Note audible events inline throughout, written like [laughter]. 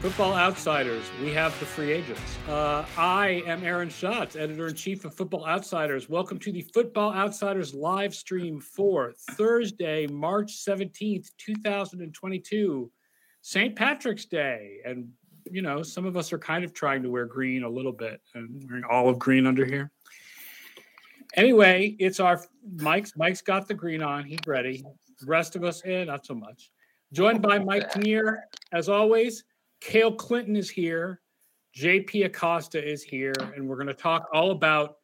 Football Outsiders, we have the free agents. Uh, I am Aaron Schatz, editor in chief of Football Outsiders. Welcome to the Football Outsiders live stream for Thursday, March 17th, 2022, St. Patrick's Day. And, you know, some of us are kind of trying to wear green a little bit and wearing olive green under here. Anyway, it's our Mike's. Mike's got the green on. He's ready. The rest of us, eh, not so much. Joined by Mike Kinnear, as always. Cale Clinton is here. JP Acosta is here. And we're going to talk all about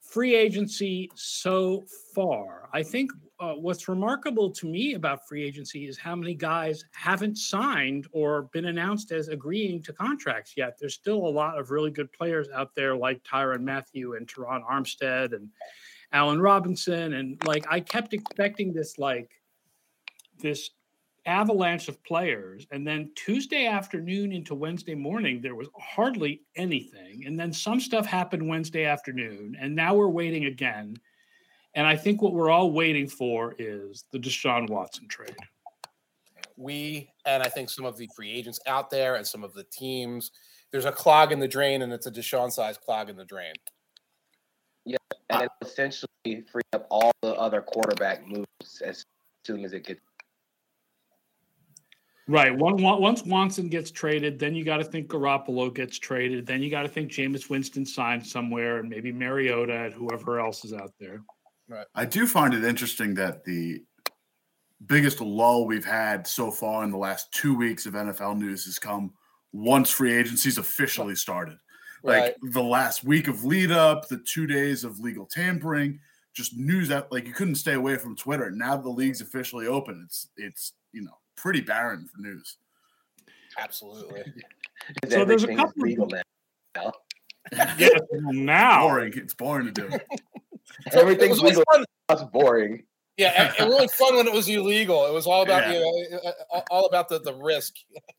free agency so far. I think uh, what's remarkable to me about free agency is how many guys haven't signed or been announced as agreeing to contracts yet. There's still a lot of really good players out there like Tyrann Mathieu and Terron Armstead and Allen Robinson. And like I kept expecting this like this avalanche of players. And then Tuesday afternoon into Wednesday morning, there was hardly anything. And then some stuff happened Wednesday afternoon. And now we're waiting again. And I think what we're all waiting for is the Deshaun Watson trade. We, and I think some of the free agents out there and some of the teams, there's a clog in the drain, and it's a Deshaun sized clog in the drain. Yeah, and it essentially free up all the other quarterback moves as soon as it gets Right. One, once Watson gets traded, then you got to think Garoppolo gets traded. Then you got to think Jameis Winston signs somewhere, and maybe Mariota and whoever else is out there. Right. I do find it interesting that the biggest lull we've had so far in the last two weeks of NFL news has come once free agency's officially started. Right. Like the last week of lead up, the two days of legal tampering, just news that like you couldn't stay away from Twitter. Now the league's officially open. It's it's you know pretty barren for news. Absolutely. [laughs] so there's a couple legal now. yeah, now boring. It's boring to do. [laughs] [laughs] Everything's legal. That's boring. Yeah, and, really fun when it was illegal. It was all about yeah. you know, uh, uh, all about the, the risk.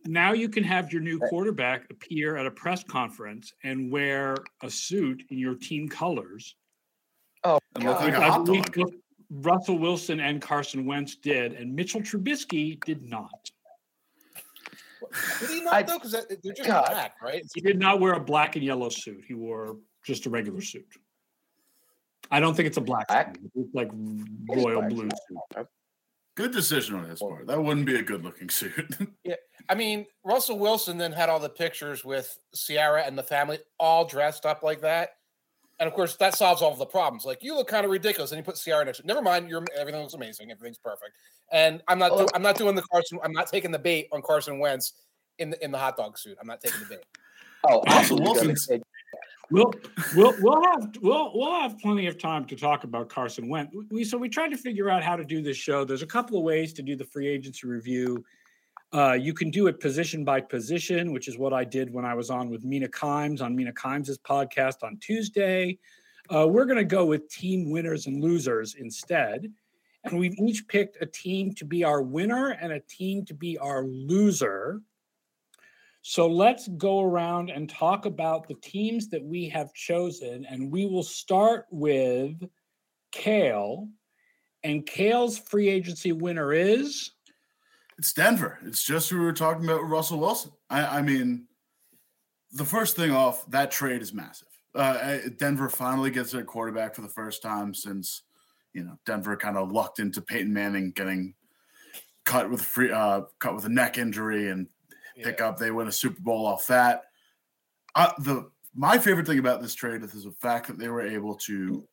Now you can have your new quarterback appear at a press conference and wear a suit in your team colors. Oh, like I believe Russell Wilson and Carson Wentz did, and Mitchell Trubisky did not. Did he not though? Because uh, they're just God. black, right? He did not wear a black and yellow suit. He wore just a regular suit. I don't think it's a black, black? suit. It's like royal blue suit. Good decision on his part. That wouldn't be a good looking suit. [laughs] yeah. I mean, Russell Wilson then had all the pictures with Ciara and the family all dressed up like that. And of course, that solves all of the problems. Like you look kind of ridiculous, and you put Ciara next. Never mind, you're everything looks amazing. Everything's perfect. And I'm not. Oh. Do, I'm not doing the Carson. I'm not taking the bait on Carson Wentz in the in the hot dog suit. I'm not taking the bait. Oh, absolutely. We'll we'll we'll have we'll we'll have plenty of time to talk about Carson Wentz. We so we tried to figure out how to do this show. There's a couple of ways to do the free agency review. Uh, you can do it position by position, which is what I did when I was on with Mina Kimes on Mina Kimes' podcast on Tuesday. Uh, we're going to go with team winners and losers instead. And we've each picked a team to be our winner and a team to be our loser. So let's go around and talk about the teams that we have chosen. And we will start with Cale. And Cale's free agency winner is. It's Denver. It's just who we were talking about with Russell Wilson. I, I mean, the first thing off, that trade is massive. Uh, Denver finally gets their quarterback for the first time since, you know, Denver kind of lucked into Peyton Manning getting cut with free, uh, cut with a neck injury and pick yeah. up. They win a Super Bowl off that. Uh, the my favorite thing about this trade is the fact that they were able to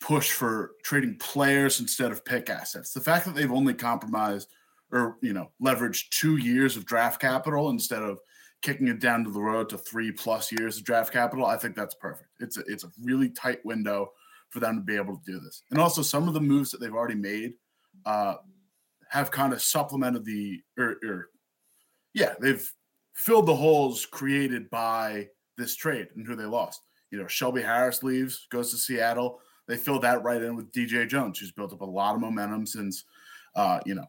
push for trading players instead of pick assets. The fact that they've only compromised – or you know leverage two years of draft capital instead of kicking it down to the road to three plus years of draft capital, I think that's perfect. It's a, it's a really tight window for them to be able to do this. And also, some of the moves that they've already made uh, have kind of supplemented the, or, or yeah, they've filled the holes created by this trade and who they lost. You know, Shelby Harris leaves, goes to Seattle. They fill that right in with DJ Jones, who's built up a lot of momentum since, uh, you know,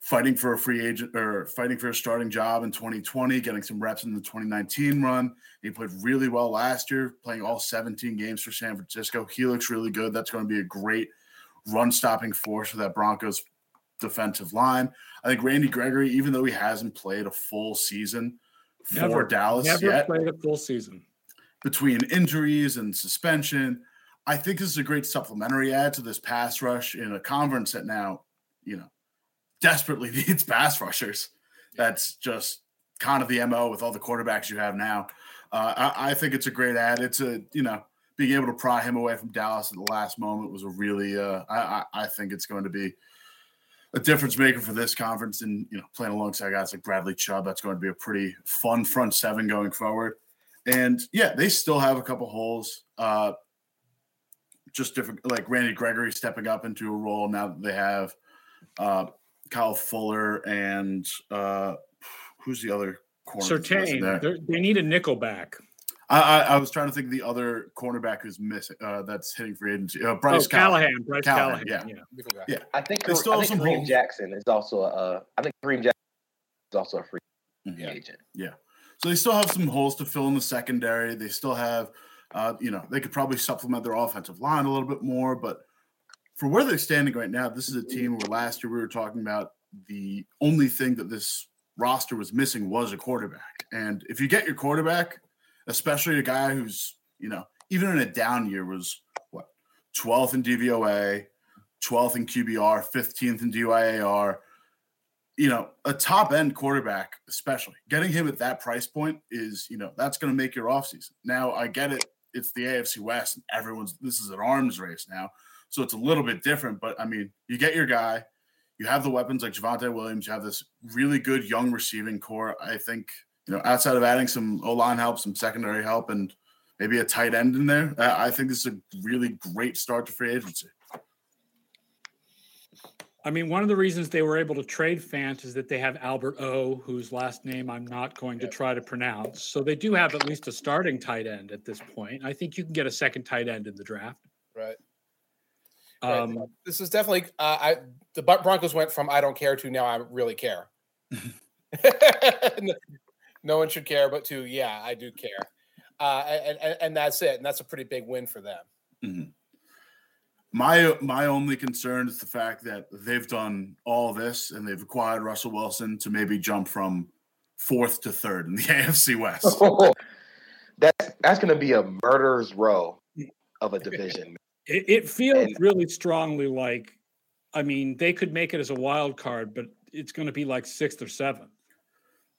fighting for a free agent or fighting for a starting job in 2020, getting some reps in the 2019 run. He played really well last year, playing all 17 games for San Francisco. He looks really good. That's going to be a great run stopping force for that Broncos defensive line. I think Randy Gregory, even though he hasn't played a full season, for Never, Dallas Never yet. played a full season. between injuries and suspension. I think this is a great supplementary add to this pass rush in a conference that now, you know, desperately [laughs] needs pass rushers. That's just kind of the MO with all the quarterbacks you have now. Uh, I, I think it's a great ad. It's a, you know, being able to pry him away from Dallas at the last moment was a really, uh, I, I, I think it's going to be a difference maker for this conference. And, you know, playing alongside guys like Bradley Chubb, that's going to be a pretty fun front seven going forward. And yeah, they still have a couple holes. Uh, just different, like Randy Gregory stepping up into a role now that they have uh, Kyle Fuller and uh, who's the other corner? that's missing Certain. there? They're- need a nickel back. I, I, I was trying to think of the other cornerback who's missing. Uh, that's hitting free agency. Uh, Bryce oh, Callahan. Bryce Callahan, Callahan. yeah. yeah. Yeah. I think, They still I have think some Kareem holes. Jackson is also a. Uh, I think Kareem Jackson is also a free Mhm. agent. Yeah. So they still have some holes to fill in the secondary. They still have, uh, you know, they could probably supplement their offensive line a little bit more. But for where they're standing right now, this is a team where last year we were talking about the only thing that this roster was missing was a quarterback. And if you get your quarterback, especially a guy who's, you know, even in a down year was what 12th in DVOA, 12th in QBR, 15th in DYAR you know, a top end quarterback, especially getting him at that price point is, you know, that's going to make your offseason. Now, I get it. It's the AFC West. And everyone's, this is an arms race now. So it's a little bit different. But I mean, you get your guy, you have the weapons like Javonte Williams, you have this really good young receiving core. I think, you know, outside of adding some O line help, some secondary help, and maybe a tight end in there, I I think this is a really great start to free agency. I mean, one of the reasons they were able to trade Fant is that they have Albert O, whose last name I'm not going to try to pronounce. So they do have at least a starting tight end at this point. I think you can get a second tight end in the draft. Right. Right. Um, This is definitely. Uh, I the Broncos went from I don't care to now I really care. [laughs] [laughs] no one should care, but to yeah, I do care, uh, and, and and that's it, and that's a pretty big win for them. My my only concern is the fact that they've done all this and they've acquired Russell Wilson to maybe jump from fourth to third in the [laughs] AFC West. that's that's going to be a murderer's row of a division. It, it feels And- really strongly like, I mean, they could make it as a wild card, but it's going to be like sixth or seventh.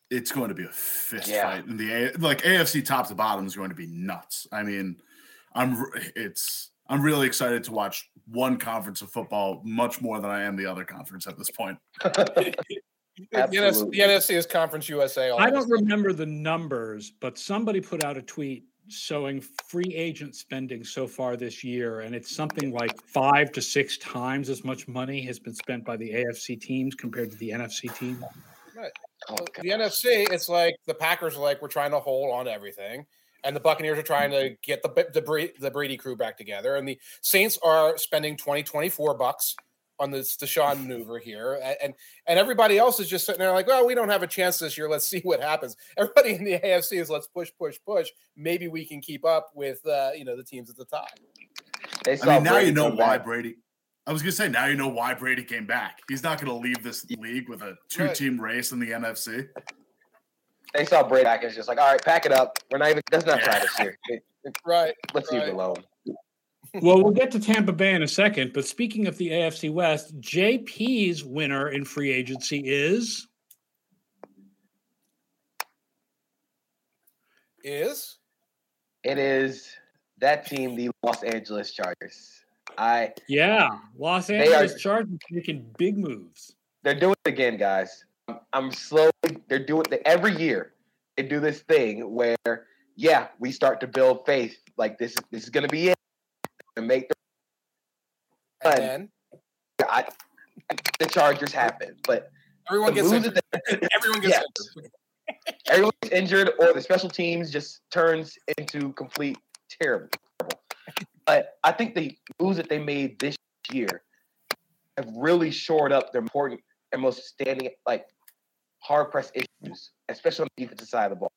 It's going to be a fist Yeah. fight in the like AFC top to bottom is going to be nuts. I mean, I'm it's I'm really excited to watch one conference of football much more than I am the other conference at this point. [laughs] The NFC, the NFC is Conference USA. I don't remember the numbers, but somebody put out a tweet showing free agent spending so far this year, and it's something like five to six times as much money has been spent by the AFC teams compared to the NFC team. Oh, the NFC, it's like the Packers are like we're trying to hold on to everything, and the Buccaneers are trying to get the the, the Brady crew back together, and the Saints are spending 20, 24 bucks on this Deshaun maneuver here, and and everybody else is just sitting there like, well, we don't have a chance this year. Let's [laughs] see what happens. Everybody in the AFC is let's push, push, push. Maybe we can keep up with uh, you know the teams at the top. They I mean, now Brady you know why back. Brady. I was gonna say now you know why Brady came back. He's not gonna leave this league with a two-team race in the NFC. They saw Brady back and it's just like, all right, pack it up. We're not even. Let's not try this year. Right. Let's leave it alone. Well, we'll get to Tampa Bay in a second, but speaking of the AFC West, JP's winner in free agency is Is It is that team, the Los Angeles Chargers. I yeah, Los They are- Angeles Chargers making big moves. they're doing it again, guys. I'm, I'm slowly. They're doing it every year. They do this thing where, yeah, we start to build faith. Like this, this is going to be it. And make the, and then I, the Chargers happen, but everyone gets injured. that [laughs] Everyone gets injured. everyone's injured or the special teams just turns into complete terrible. But I think the moves that they made this year have really shored up their important and most standing like hard pressed issues, especially on the defensive side of the ball.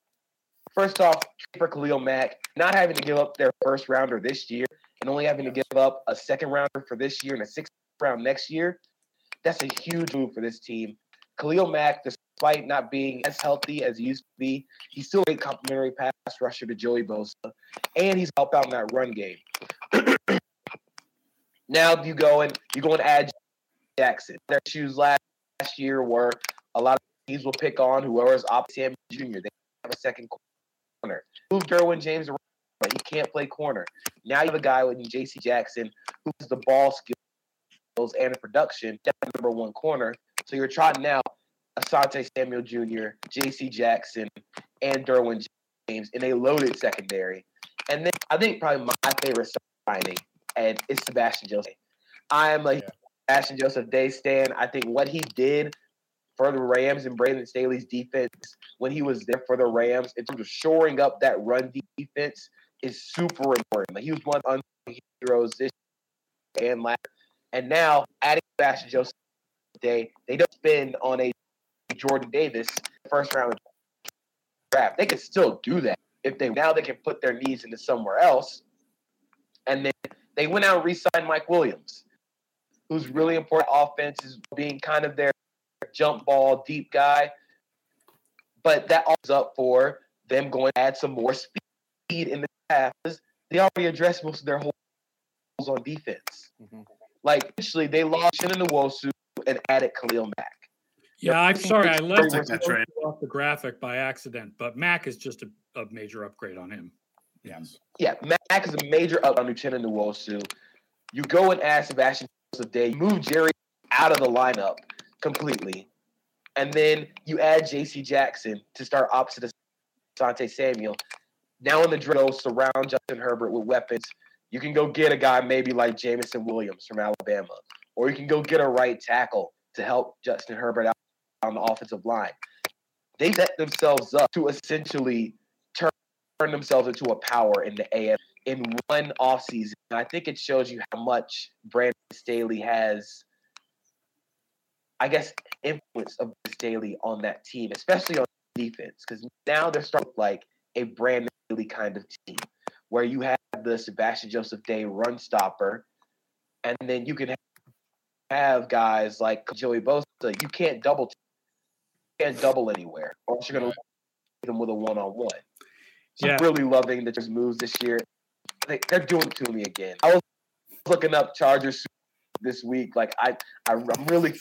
First off, for Khalil Mack, not having to give up their first rounder this year and only having to give up a second rounder for this year and a sixth round next year, that's a huge move for this team. Khalil Mack, despite not being as healthy as he used to be, he's still a great complimentary pass rusher to Joey Bosa, and he's helped out in that run game. [clears throat] now you go and you go and add Jackson. Their shoes last, last year were a lot of teams will pick on whoever's opposite Sam Jr. They have a second corner. Move Derwin James around, but he can't play corner. Now you have a guy with J.C. Jackson who has the ball skills and the production. That's number one corner. So you're trotting out Asante Samuel Jr., J.C. Jackson, and Derwin James in a loaded secondary. And then I think probably my favorite signing and is Sebastian Joseph. I am a yeah. Sebastian Joseph Day stand. I think what he did for the Rams and Brandon Staley's defense when he was there for the Rams in terms of shoring up that run defense is super important. Like he was one of the heroes this and last. And now adding Sebastian Joseph Day, they don't spend on a Jordan Davis first round draft. They can still do that if they now they can put their needs into somewhere else. And then they went out and re-signed Mike Williams, who's really important. Offense is being kind of their jump ball deep guy, but that opens up for them going to add some more speed in the half. They already addressed most of their holes on defense. Mm-hmm. Like initially, they lost Uchenna Nwosu and added Khalil Mack. Yeah, I'm sorry, I left that off the graphic by accident, but Mack is just a, a major upgrade on him. Yes. Yeah, Mack is a major up on Uchenna Nwosu. You go and add Sebastian Joseph Day, move Jerry out of the lineup completely, and then you add J.C. Jackson to start opposite of Sante Samuel. Now in the drill, surround Justin Herbert with weapons. You can go get a guy maybe like Jameson Williams from Alabama, or you can go get a right tackle to help Justin Herbert out on the offensive line. They set themselves up to essentially turn, turn themselves into a power in the AF in one offseason. I think it shows you how much Brandon Staley has, I guess, influence of Staley on that team, especially on defense, because now they're starting like a Brandon kind of team where you have the Sebastian Joseph Day run stopper, and then you can have guys like Joey Bosa. You can't double can't double anywhere, or you're going to leave them with a one on one. So yeah. I'm really loving the just moves this year. They, are doing it to me again. I was looking up Chargers this week. Like I, I I'm really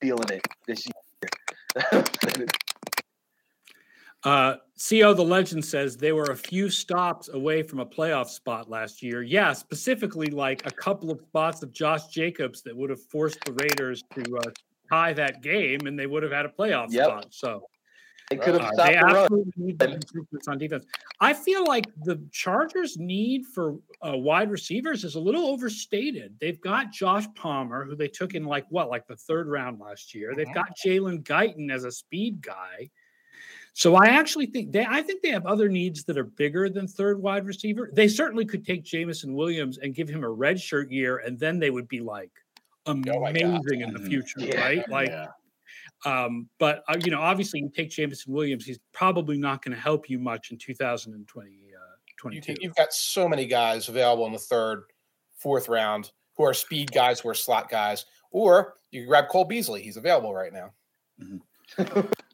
feeling it this year. [laughs] Uh, CO the legend says they were a few stops away from a playoff spot last year. Yeah, specifically like a couple of spots of Josh Jacobs that would have forced the Raiders to uh, tie that game, and they would have had a playoff yep. spot. So they could have uh, stopped they the absolutely run. need improvements on defense. I feel like the Chargers' need for uh, wide receivers is a little overstated. They've got Josh Palmer, who they took in like what, like the third round last year. They've mm-hmm. got Jalen Guyton as a speed guy. So I actually think they I think they have other needs that are bigger than third wide receiver. They certainly could take Jameson Williams and give him a red shirt year, and then they would be like Oh amazing in the mm-hmm. future, yeah, right? Like, yeah. um, but uh, you know, obviously, you take Jameson Williams, he's probably not going to help you much in 2020. Uh, you you've got so many guys available in the third, fourth round who are speed guys, who are slot guys, or you can grab Cole Beasley. He's available right now. Mm-hmm. [laughs]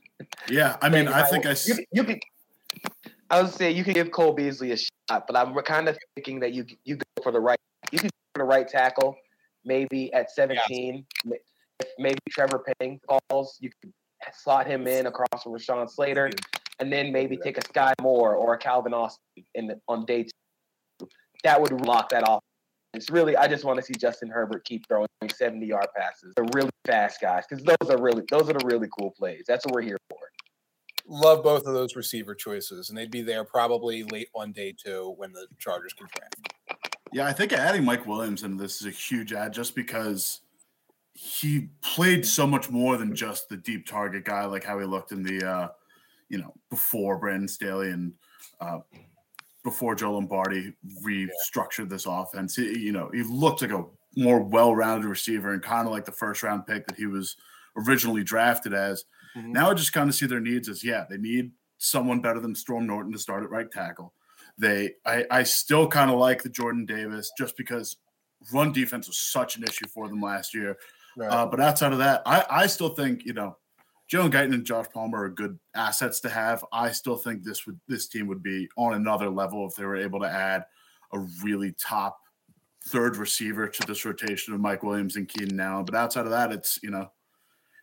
yeah, I mean, I think I you, can. I would say you can give Cole Beasley a shot, but I'm kind of thinking that you you go for the right you go for the right tackle maybe at 17. Yeah. Maybe Trevor Penning falls, you can slot him in across from Rashawn Slater, and then maybe take a Skyy Moore or a Calvin Austin in the, on day two. That would lock that off. It's really, I just want to see Justin Herbert keep throwing 70 yard passes. They're really fast guys because those are really, those are the really cool plays. That's what we're here for. Love both of those receiver choices, and they'd be there probably late on day two when the Chargers can draft. Yeah, I think adding Mike Williams into this is a huge add just because he played so much more than just the deep target guy, like how he looked in the, uh, you know, before Brandon Staley and uh, before Joe Lombardi restructured this offense. He, you know, he looked like a more well-rounded receiver and kind of like the first round pick that he was originally drafted as. Mm-hmm. Now I just kind of see their needs as yeah, they need someone better than Storm Norton to start at right tackle. They, I, I still kind of like the Jordan Davis just because run defense was such an issue for them last year. Right. Uh, but outside of that, I, I still think you know Jalen Guyton and Josh Palmer are good assets to have. I still think this would this team would be on another level if they were able to add a really top third receiver to this rotation of Mike Williams and Keenan Allen. But outside of that, it's you know,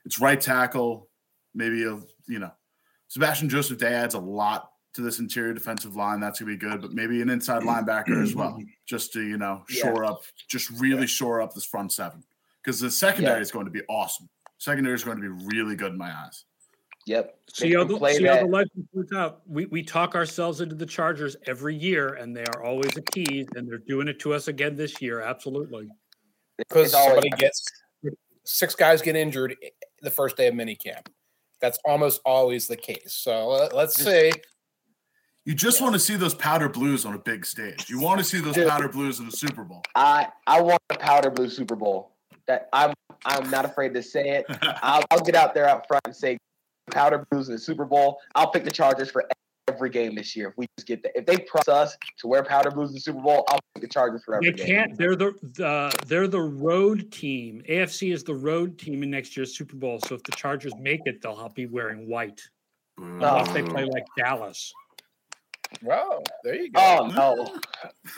it's right tackle, maybe a you know, Sebastian Joseph Day adds a lot to this interior defensive line. That's gonna be good, but maybe an inside linebacker as well, just to you know shore yeah. up, just really shore up this front seven because the secondary yeah. is going to be awesome. Secondary is going to be really good in my eyes. Yep. See how the, see how the legend works out. We we talk ourselves into the Chargers every year, and they are always a tease, and they're doing it to us again this year. Absolutely. Because somebody gets six guys get injured the first day of minicamp. That's almost always the case. So uh, let's see. you just yeah. want to see those powder blues on a big stage. You want to see those powder blues in the Super Bowl. I I want a powder blue Super Bowl. That I'm I'm not afraid to say it. [laughs] I'll, I'll get out there out front and say powder blues in the Super Bowl. I'll pick the Chargers for every game this year if we just get that. If they press us to wear powder blues in the Super Bowl, I'll pick the Chargers for every they can't. They're the, the they're the road team. AFC is the road team in next year's Super Bowl. So if the Chargers make it, they'll be wearing white. Unless they play like Dallas. Wow, there you go. Oh no.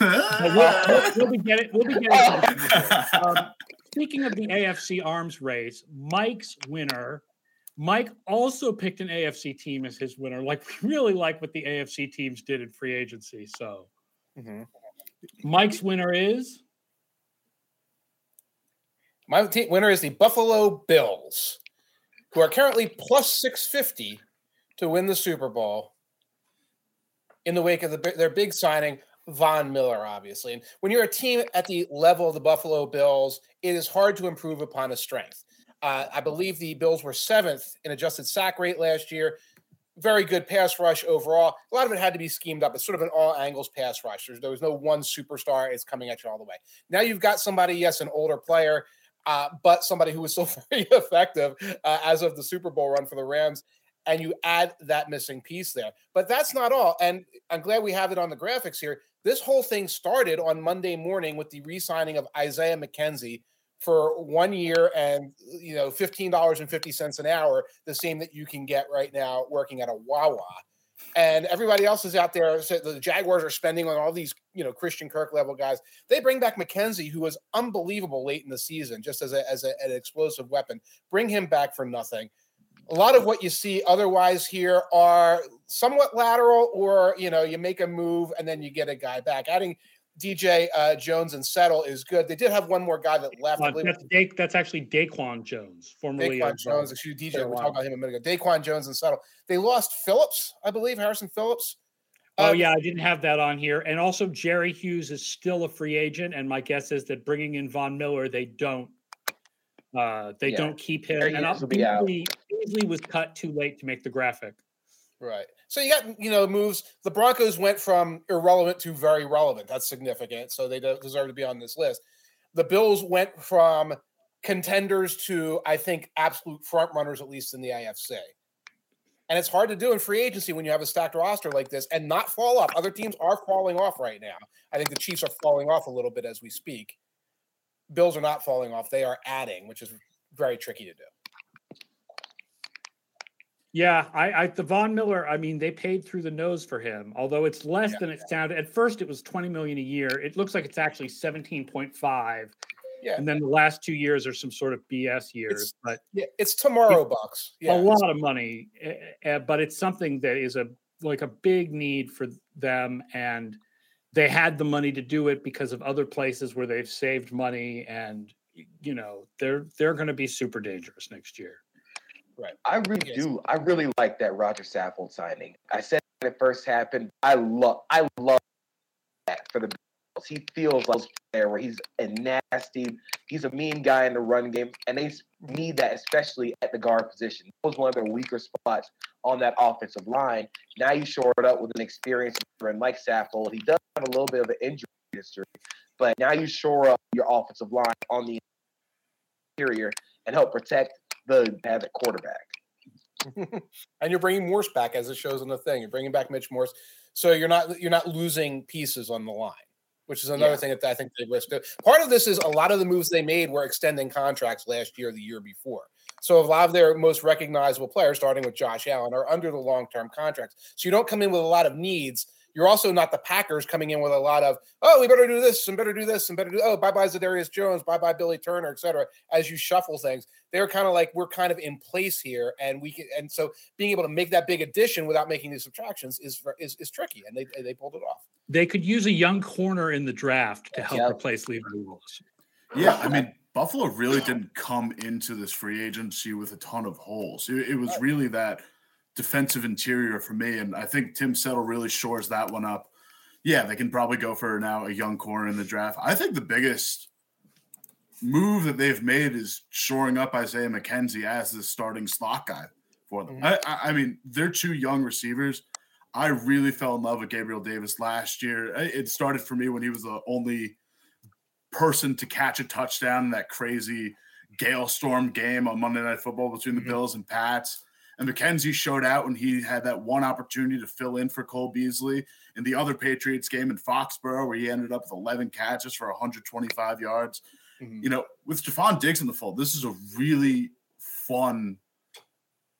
[laughs] we'll, we'll, we'll, be getting we'll be getting. [laughs] Um, speaking of the AFC arms race, Mike's winner. Mike also picked an AFC team as his winner. Like we [laughs] really like what the AFC teams did in free agency. So, mm-hmm. Mike's winner is. My team winner is the Buffalo Bills, who are currently plus six fifty to win the Super Bowl in the wake of the, their big signing, Von Miller, obviously. And when you're a team at the level of the Buffalo Bills, it is hard to improve upon a strength. Uh, I believe the Bills were seventh in adjusted sack rate last year. Very good pass rush overall. A lot of it had to be schemed up. It's sort of an all angles pass rush. There's, there was no one superstar. It's coming at you all the way. Now you've got somebody, yes, an older player, uh, but somebody who was still [laughs] very effective uh, as of the Super Bowl run for the Rams and you add that missing piece there. But that's not all. And I'm glad we have it on the graphics here. This whole thing started on Monday morning with the re-signing of Isaiah McKenzie for one year and you know $15.50 an hour, the same that you can get right now working at a Wawa. And everybody else is out there. The Jaguars are spending on all these, you know, Christian Kirk level guys. They bring back McKenzie, who was unbelievable late in the season, just as a, as a, an explosive weapon. Bring him back for nothing a lot of what you see otherwise here are somewhat lateral, or you know, you make a move and then you get a guy back. Adding DJ uh, Jones and Settle is good. They did have one more guy that left. Uh, that's, da- that's actually Daquan Jones, formerly Daquan Jones. Excuse DJ. We talked about him a minute ago. Daquan Jones and Settle. They lost Phillips, I believe, Harrison Phillips. Oh um, yeah, I didn't have that on here. And also Jerry Hughes is still a free agent, and my guess is that bringing in Von Miller, they don't uh, they yeah. don't keep him. and Beasley, Beasley was cut too late to make the graphic. Right. So you got you know moves. The Broncos went from irrelevant to very relevant. That's significant. So they deserve to be on this list. The Bills went from contenders to I think absolute front runners, at least in the AFC. And it's hard to do in free agency when you have a stacked roster like this and not fall off. Other teams are falling off right now. I think the Chiefs are falling off a little bit as we speak. Bills are not falling off; they are adding, which is very tricky to do. Yeah, I, I the Von Miller. I mean, they paid through the nose for him. Although it's less yeah. than it sounded at first. It was twenty million a year. It looks like it's actually seventeen point five. Yeah. And then the last two years are some sort of BS years. It's, but yeah, it's tomorrow bucks. Yeah, a lot of money, uh, but it's something that is a like a big need for them and they had the money to do it because of other places where they've saved money and you know they're they're going to be super dangerous next year. Right. I really yes. do. I really like that roger saffold signing. I said when it first happened. I love i love that for the he feels like player where he's a nasty, he's a mean guy in the run game, and they need that especially at the guard position. That was one of their weaker spots on that offensive line. Now you shore it up with an experienced veteran like Saffold. He does have a little bit of an injury history, but now you shore up your offensive line on the interior and help protect the have quarterback. [laughs] and you're bringing Morse back, as it shows in the thing. You're bringing back Mitch Morse, so you're not you're not losing pieces on the line which is another yeah. thing that I think they risked. Part of this is a lot of the moves they made were extending contracts last year, the year before. So a lot of their most recognizable players, starting with Josh Allen, are under the long-term contracts. So you don't come in with a lot of needs. You're also not the Packers coming in with a lot of, oh, we better do this and better do this and better do, oh, bye bye Zadarius Jones, bye bye Billy Turner, et cetera, as you shuffle things. They're kind of like, we're kind of in place here. And we can, and so being able to make that big addition without making these subtractions is, is, is tricky. And they, they pulled it off. They could use a young corner in the draft to help yep. replace Levi Wallace. Yeah. I mean, Buffalo really didn't come into this free agency with a ton of holes. It, it was really that defensive interior for me, and I think Tim Settle really shores that one up. Yeah, they can probably go for now a young corner in the draft. I think the biggest move that they've made is shoring up Isaiah McKenzie as the starting slot guy for them. Mm-hmm. I, I mean, they're two young receivers. I really fell in love with Gabriel Davis last year. It started for me when he was the only person to catch a touchdown in that crazy Gale Storm game on Monday Night Football between the mm-hmm. Bills and Pats. And McKenzie showed out when he had that one opportunity to fill in for Cole Beasley in the other Patriots game in Foxborough, where he ended up with 11 catches for 125 yards. Mm-hmm. You know, with Stefon Diggs in the fold, this is a really fun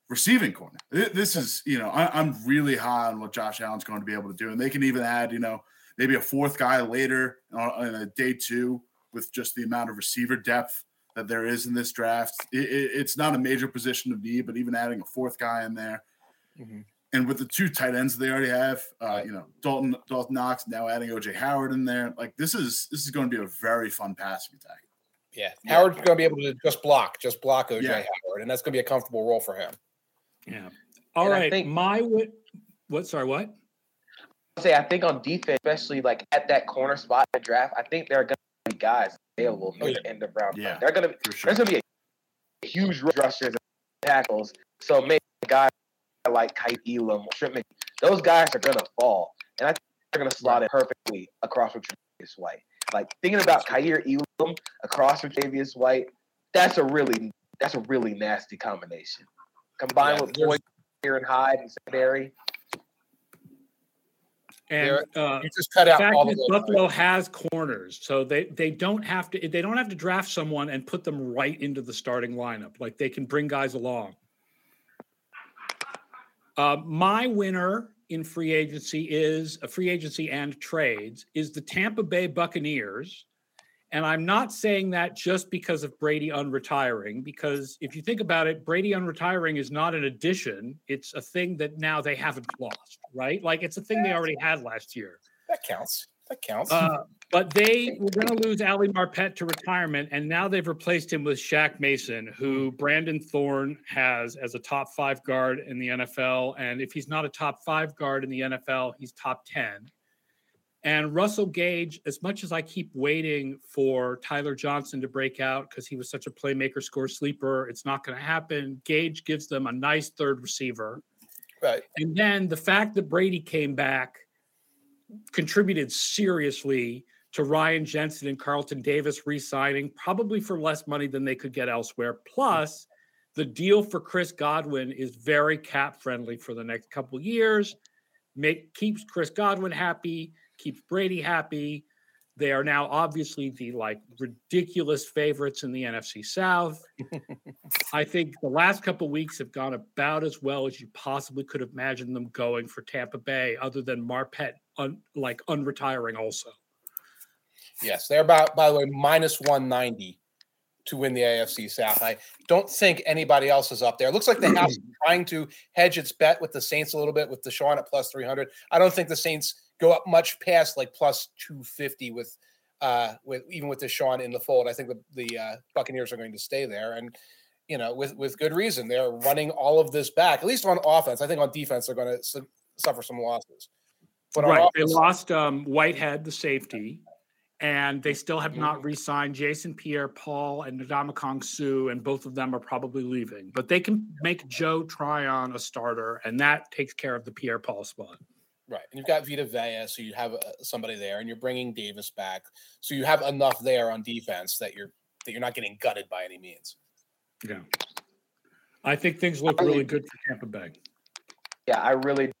receiving corner. This is, you know, I, am really high on what Josh Allen's going to be able to do. And they can even add, you know, maybe a fourth guy later in a day two with just the amount of receiver depth that there is in this draft. It, it, it's not a major position of need, but even adding a fourth guy in there. Mm-hmm. And with the two tight ends they already have, uh, you know, Dalton Dalton Knox now adding OJ Howard in there. Like this is this is going to be a very fun passing attack. Yeah, Howard's going to be able to just block, just block OJ yeah. Howard, and that's going to be a comfortable role for him. Yeah. All and right. Think, my what? Sorry, what? say I think on defense, especially like at that corner spot in the draft, I think there are going to be guys available for the end of round. Yeah, they're going to be sure. there's going to be a huge rushers and tackles. So maybe a guy like Kaiir Elam, Shrimpman, those guys are going to fall, and I think they're going to slot it perfectly across with Tre'Davious White. Like thinking about Kaiir Elam across with Tre'Davious White, that's a really that's a really nasty combination. Combined yeah, with Boyd, here and Hyde and Barry. and uh, you just cut out all the Buffalo has corners, so they they don't have to they don't have to draft someone and put them right into the starting lineup. Like they can bring guys along. Uh, my winner in free agency is a free agency and trades is the Tampa Bay Buccaneers and I'm not saying that just because of Brady unretiring, because if you think about it, Brady unretiring is not an addition. It's a thing that now they haven't lost, right? Like it's a thing they already had last year. That counts. That counts. Uh, but they were going to lose Ali Marpet to retirement, and now they've replaced him with Shaq Mason, who Brandon Thorn has as a top five guard in the NFL. And if he's not a top five guard in the NFL, he's top 10. And Russell Gage, as much as I keep waiting for Tyler Johnson to break out because he was such a playmaker, score sleeper, it's not going to happen. Gage gives them a nice third receiver. Right. And then the fact that Brady came back contributed seriously to Ryan Jensen and Carlton Davis re signing, probably for less money than they could get elsewhere. Plus, the deal for Chris Godwin is very cap friendly for the next couple years. Make keeps Chris Godwin happy keeps Brady happy. They are now obviously the like ridiculous favorites in the NFC South. [laughs] I think the last couple weeks have gone about as well as you possibly could have imagined them going for Tampa Bay, other than Marpet un, like unretiring also. Yes, they're about by the way minus one ninety to win the AFC South. I don't think anybody else is up there. It looks like the [clears throat] house is trying to hedge its bet with the Saints a little bit with Deshaun at plus 300. I don't think the Saints go up much past like plus 250 with uh with even with Deshaun in the fold. I think the the uh, Buccaneers are going to stay there and you know with with good reason. They're running all of this back at least on offense. I think on defense they're going to su- suffer some losses. But right, offense, they lost um, Whitehead, the safety, and they still have not mm-hmm. re-signed Jason Pierre-Paul and Ndamukong Suh, and both of them are probably leaving. But they can make Joe Tryon a starter, and that takes care of the Pierre-Paul spot. Right, and you've got Vita Vea, so you have uh, somebody there, and you're bringing Davis back, so you have enough there on defense that you're that you're not getting gutted by any means. Yeah, I think things look really good for Tampa Bay. Yeah, I really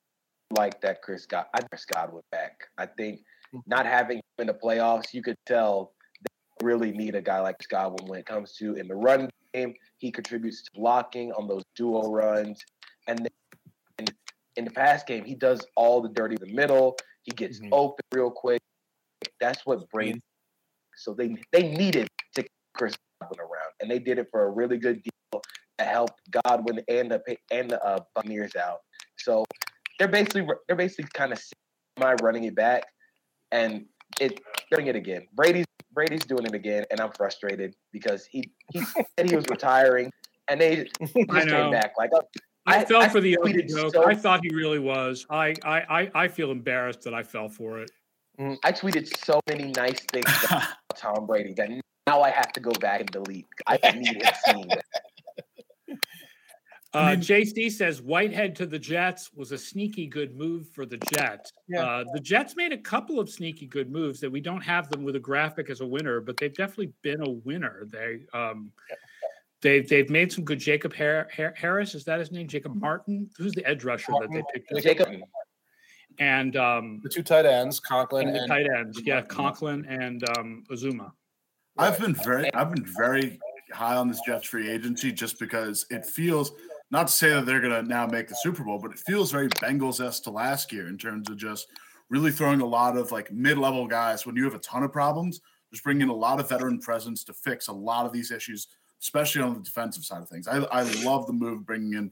like that Chris God. I Chris Godwin back. I think. Not having him in the playoffs, you could tell they really need a guy like Godwin when it comes to in the run game. He contributes to blocking on those duo runs, and then in the pass game, he does all the dirty in the middle. He gets Mhm. open real quick. That's what Brady. So they they needed to keep Chris Godwin around, and they did it for a really good deal to help Godwin and the and the uh, Buccaneers out. So they're basically they're basically kind of my running it back, and it doing it again. Brady's Brady's doing it again, and I'm frustrated because he he said he was retiring, and they [laughs] just I came back like. uh, I, I- fell I for the tweeted joke. so- I thought he really was. I, I, I, I feel embarrassed that I fell for it. I tweeted so many nice things about [laughs] Tom Brady that now I have to go back and delete. I need him seeing that. Uh, I mean- JC says Whitehead to the Jets was a sneaky good move for the Jets. Yeah. Uh, the Jets made a couple of sneaky good moves that we don't have them with a graphic as a winner, but they've definitely been a winner. They um, they've they've made some good. Jacob Har- Har- Harris is that his name? Jacob Martin, who's the edge rusher that they picked up, Jacob, and um, The two tight ends, Conklin and and, the tight ends, yeah, Conklin and um, Uzomah. I've been very I've been very high on this Jets free agency just because it feels not to say that they're gonna now make the Super Bowl, but it feels very Bengals esque to last year in terms of just really throwing a lot of like mid level guys when you have a ton of problems, just bringing in a lot of veteran presence to fix a lot of these issues, especially on the defensive side of things. I, I love the move bringing in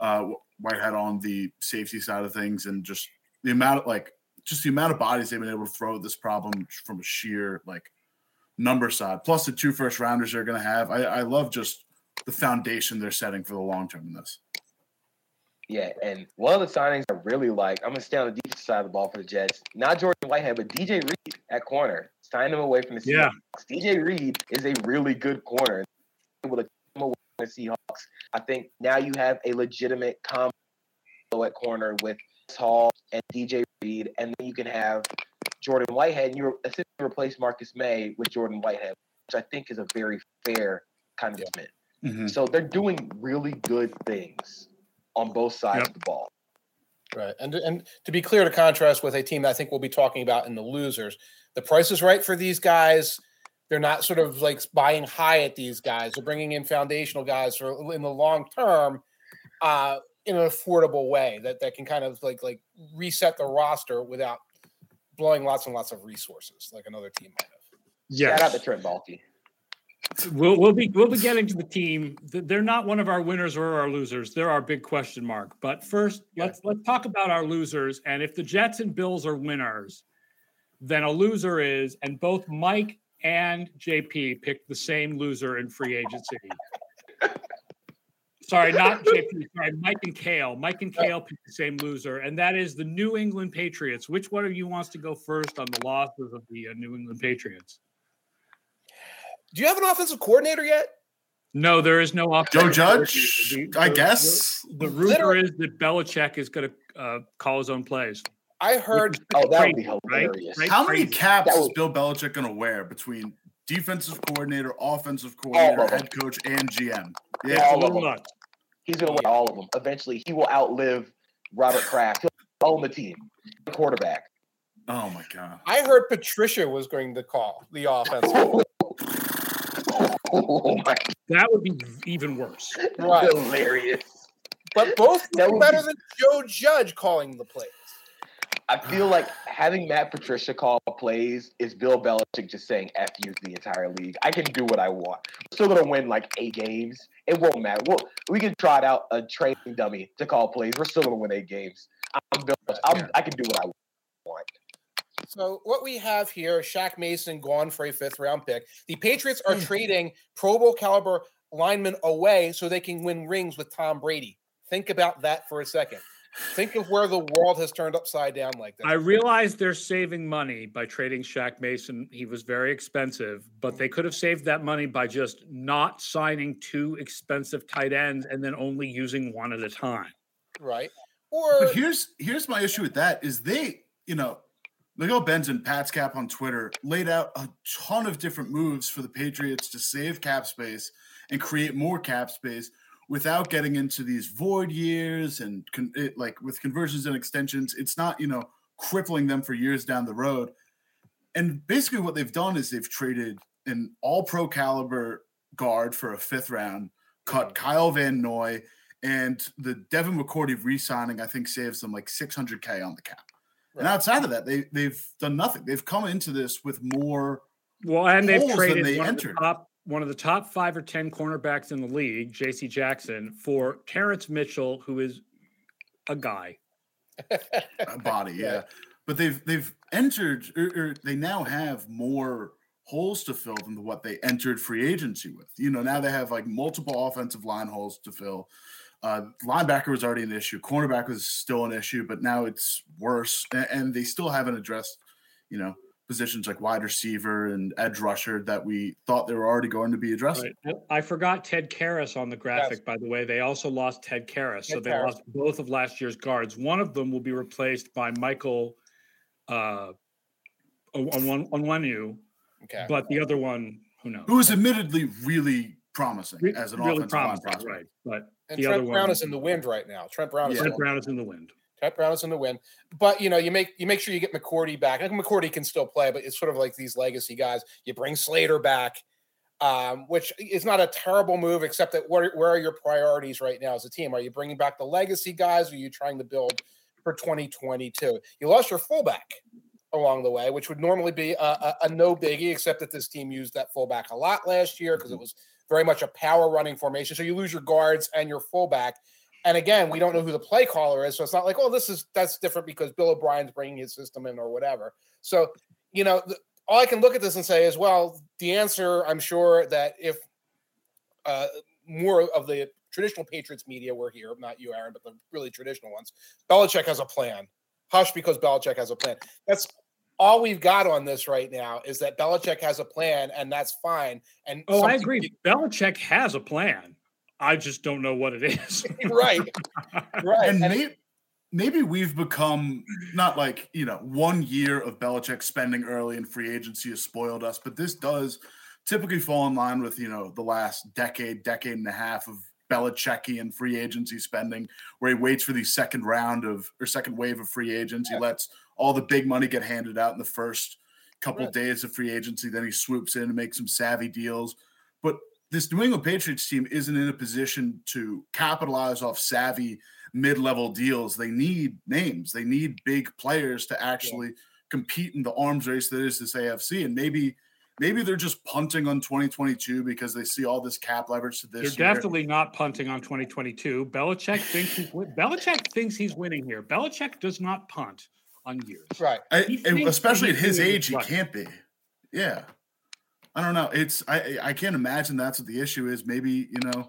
uh, Whitehead on the safety side of things and just the amount of like just the amount of bodies they've been able to throw this problem from a sheer like number side, plus the two first rounders they're going to have. I, I love just the foundation they're setting for the long term in this. yeah, and one of the signings I really like, I'm gonna stay on the defensive side of the ball for the Jets. Not Jordan Whitehead, but DJ Reed at corner. Sign him away from the Yeah. Seahawks. DJ Reed is a really good corner. Able to come away from the Seahawks. I think now you have a legitimate combo at corner with Hall and DJ Reed, and then you can have Jordan Whitehead, and you essentially replace Marcus Maye with Jordan Whitehead, which I think is a very fair kind of Yeah. Commitment. So they're doing really good things on both sides Yep. of the ball. right. And and to be clear, to contrast with a team that I think we'll be talking about in the losers, the price is right for these guys. They're not sort of like buying high at these guys. They're bringing in foundational guys for in the long term, uh, in an affordable way that that can kind of like like reset the roster without blowing lots and lots of resources like another team might have. Yeah. Shout out to Trent Baalke. We'll, we'll be we'll be getting to the team. They're not one of our winners or our losers. They're our big question mark. But first, let's let's talk about our losers. And if the Jets and Bills are winners, then a loser is, and both Mike and JP picked the same loser in free agency. Sorry, not JP. Sorry, Mike and Cale. Mike and Cale picked the same loser, and that is the New England Patriots. Which one of you wants to go first on the losses of the uh, New England Patriots? Do you have an offensive coordinator yet? No, there is no Joe Judge, coordinator. The- I guess. The, the rumor Literally- is that Belichick is going to uh, call his own plays. I heard Oh, that would be Crazy, right? hilarious. Right? How many caps That is would- Bill Belichick going to wear between defensive coordinator, offensive coordinator, of head coach, and GM? Yeah, It's all of them. nuts. He's going to win all of them. Eventually, he will outlive Robert Kraft. He'll own the team, the quarterback. Oh my god. I heard Patricia was going to call the offense. Oh my That would be even worse. Right. hilarious. But both That were would better be- than Joe Judge calling the plays. I feel like having Matt Patricia call plays is Bill Belichick just saying "f you" to the entire league. I can do what I want. We're still gonna win like eight games. It won't matter. We'll, we can trot out a training dummy to call plays. We're still gonna win eight games. I'm Bill. I'm, I can do what I want. So what we have here, Shaq Mason gone for a fifth round pick. The Patriots are mm. trading Pro Bowl caliber linemen away so they can win rings with Tom Brady. Think about that for a second. Think of where the world has turned upside down like that. I realize they're saving money by trading Shaq Mason. He was very expensive, but they could have saved that money by just not signing two expensive tight ends and then only using one at a time. right? Or But here's here's my issue with that is they, you know, Miguel Benz and Pat's Cap on Twitter laid out a ton of different moves for the Patriots to save cap space and create more cap space without getting into these void years and con- it, like with conversions and extensions. It's not, you know, crippling them for years down the road. And basically, what they've done is they've traded an all pro caliber guard for a fifth round, cut mm-hmm. Kyle Van Noy, and the Devin McCourty re-signing, I think, saves them like 600k on the cap. Right. And outside of that, they they've done nothing. They've come into this with more. Well, and they've traded they one, entered. Of the top, one of the top five or ten cornerbacks in the league, J.C. Jackson, for Terrance Mitchell, who is a guy, a [laughs] body, yeah. But they've they've entered, or, or they now have more holes to fill than what they entered free agency with. You know, now they have like multiple offensive line holes to fill. Uh, linebacker was already an issue. Cornerback was still an issue, but now it's worse. And, and, they still haven't addressed, you know, positions like wide receiver and edge rusher that we thought they were already going to be addressing. Right. I forgot Ted Karras on the graphic, yes. by the way. They also lost Ted Karras. Ted so they Karras. lost both of last year's guards. One of them will be replaced by Michael uh, on one on one new, okay. but the other one, who knows? Who is admittedly really promising as an really offensive line prospect. Right. But and Trent Brown one, is in the wind right now. Trent Brown is Trent Brown is in the wind. Trent Brown is in the wind. But you know, you make you make sure you get McCourty back. I think McCourty can still play, but it's sort of like these legacy guys. You bring Slater back, um, which is not a terrible move, except that where, where are your priorities right now as a team? Are you bringing back the legacy guys? Or are you trying to build for 2022? You lost your fullback along the way, which would normally be a, a, a no biggie, except that this team used that fullback a lot last year because it was very much a power running formation. So you lose your guards and your fullback. And again, we don't know who the play caller is. So it's not like, oh, this is that's different because Bill O'Brien's bringing his system in or whatever. So, you know, all I can look at this and say is, well, the answer, I'm sure that if uh, more of the traditional Patriots media were here, not you, Aaron, but the really traditional ones, Belichick has a plan. Hush because Belichick has a plan. That's all we've got on this right now is that Belichick has a plan, and that's fine. And oh, I agree. Be- Belichick has a plan. I just don't know what it is. [laughs] right, right. And maybe, maybe we've become not like you know one year of Belichick spending early in free agency has spoiled us, but this does typically fall in line with you know the last decade, decade and a half of Belichickian free agency spending, where he waits for the second round of or second wave of free agents. Yeah. He lets all the big money get handed out in the first couple right. days of free agency. Then he swoops in and makes some savvy deals. But this New England Patriots team isn't in a position to capitalize off savvy mid-level deals. They need names. They need big players to actually yeah. compete in the arms race that is this AFC. And maybe maybe they're just punting on 2022 because they see all this cap leverage to this. They're year. definitely not punting on 2022. Belichick thinks he's Belichick thinks he's winning here. Belichick does not punt on years. Right. I, especially at his age, he can't be. Yeah. I don't know. It's I I can't imagine that's what the issue is. Maybe you know,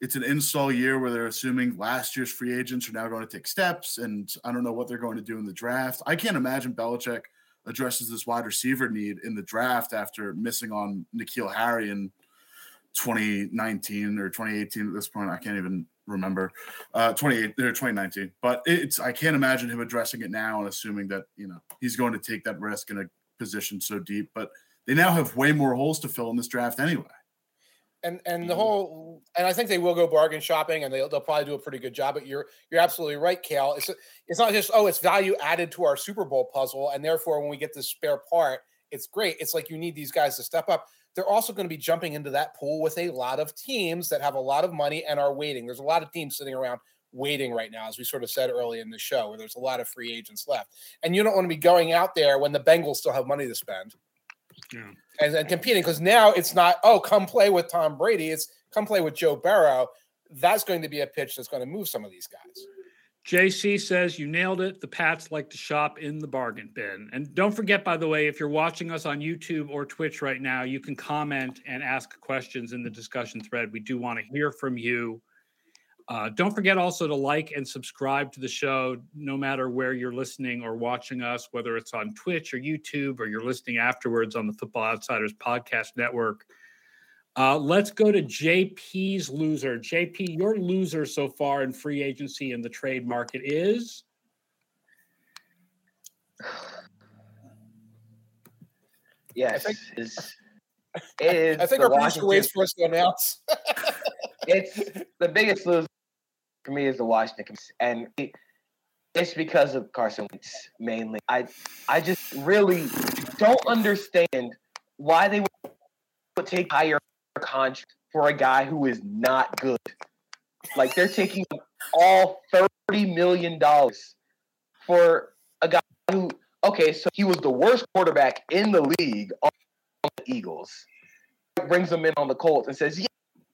it's an install year where they're assuming last year's free agents are now going to take steps, and I don't know what they're going to do in the draft. I can't imagine Belichick addresses this wide receiver need in the draft after missing on N'Keal Harry in 2019 or 2018 at this point. I can't even remember uh 28 or 2019 but it's i can't imagine him addressing it now and assuming that you know he's going to take that risk in a position so deep but they now have way more holes to fill in this draft anyway. And and the whole and i think they will go bargain shopping and they'll, they'll probably do a pretty good job but you're you're absolutely right Cale. It's it's not just oh it's value added to our super bowl puzzle and therefore when we get this spare part it's great. It's like you need these guys to step up they're also going to be jumping into that pool with a lot of teams that have a lot of money and are waiting. There's a lot of teams sitting around waiting right now, as we sort of said early in the show, where there's a lot of free agents left. And you don't want to be going out there when the Bengals still have money to spend. Yeah. And, and competing because now it's not, oh, come play with Tom Brady. It's come play with Joe Burrow. That's going to be a pitch that's going to move some of these guys. JC says you nailed it. The Pats like to shop in the bargain bin. And don't forget, by the way, if you're watching us on YouTube or Twitch right now, you can comment and ask questions in the discussion thread. We do want to hear from you. Uh, don't forget also to like and subscribe to the show, no matter where you're listening or watching us, whether it's on Twitch or YouTube or you're listening afterwards on the Football Outsiders Podcast Network. Uh, let's go to JP's loser. JP, your loser so far in free agency and the trade market is. [sighs] Yes, I think, is, is I think our producer waits for us to announce. [laughs] it's the biggest loser for me is the Washington, and it's because of Carson Wentz mainly. I I just really don't understand why they would take higher contract for a guy who is not good. Like they're taking all thirty million dollars for a guy who okay, so he was the worst quarterback in the league on the Eagles. Brings him in on the Colts and says,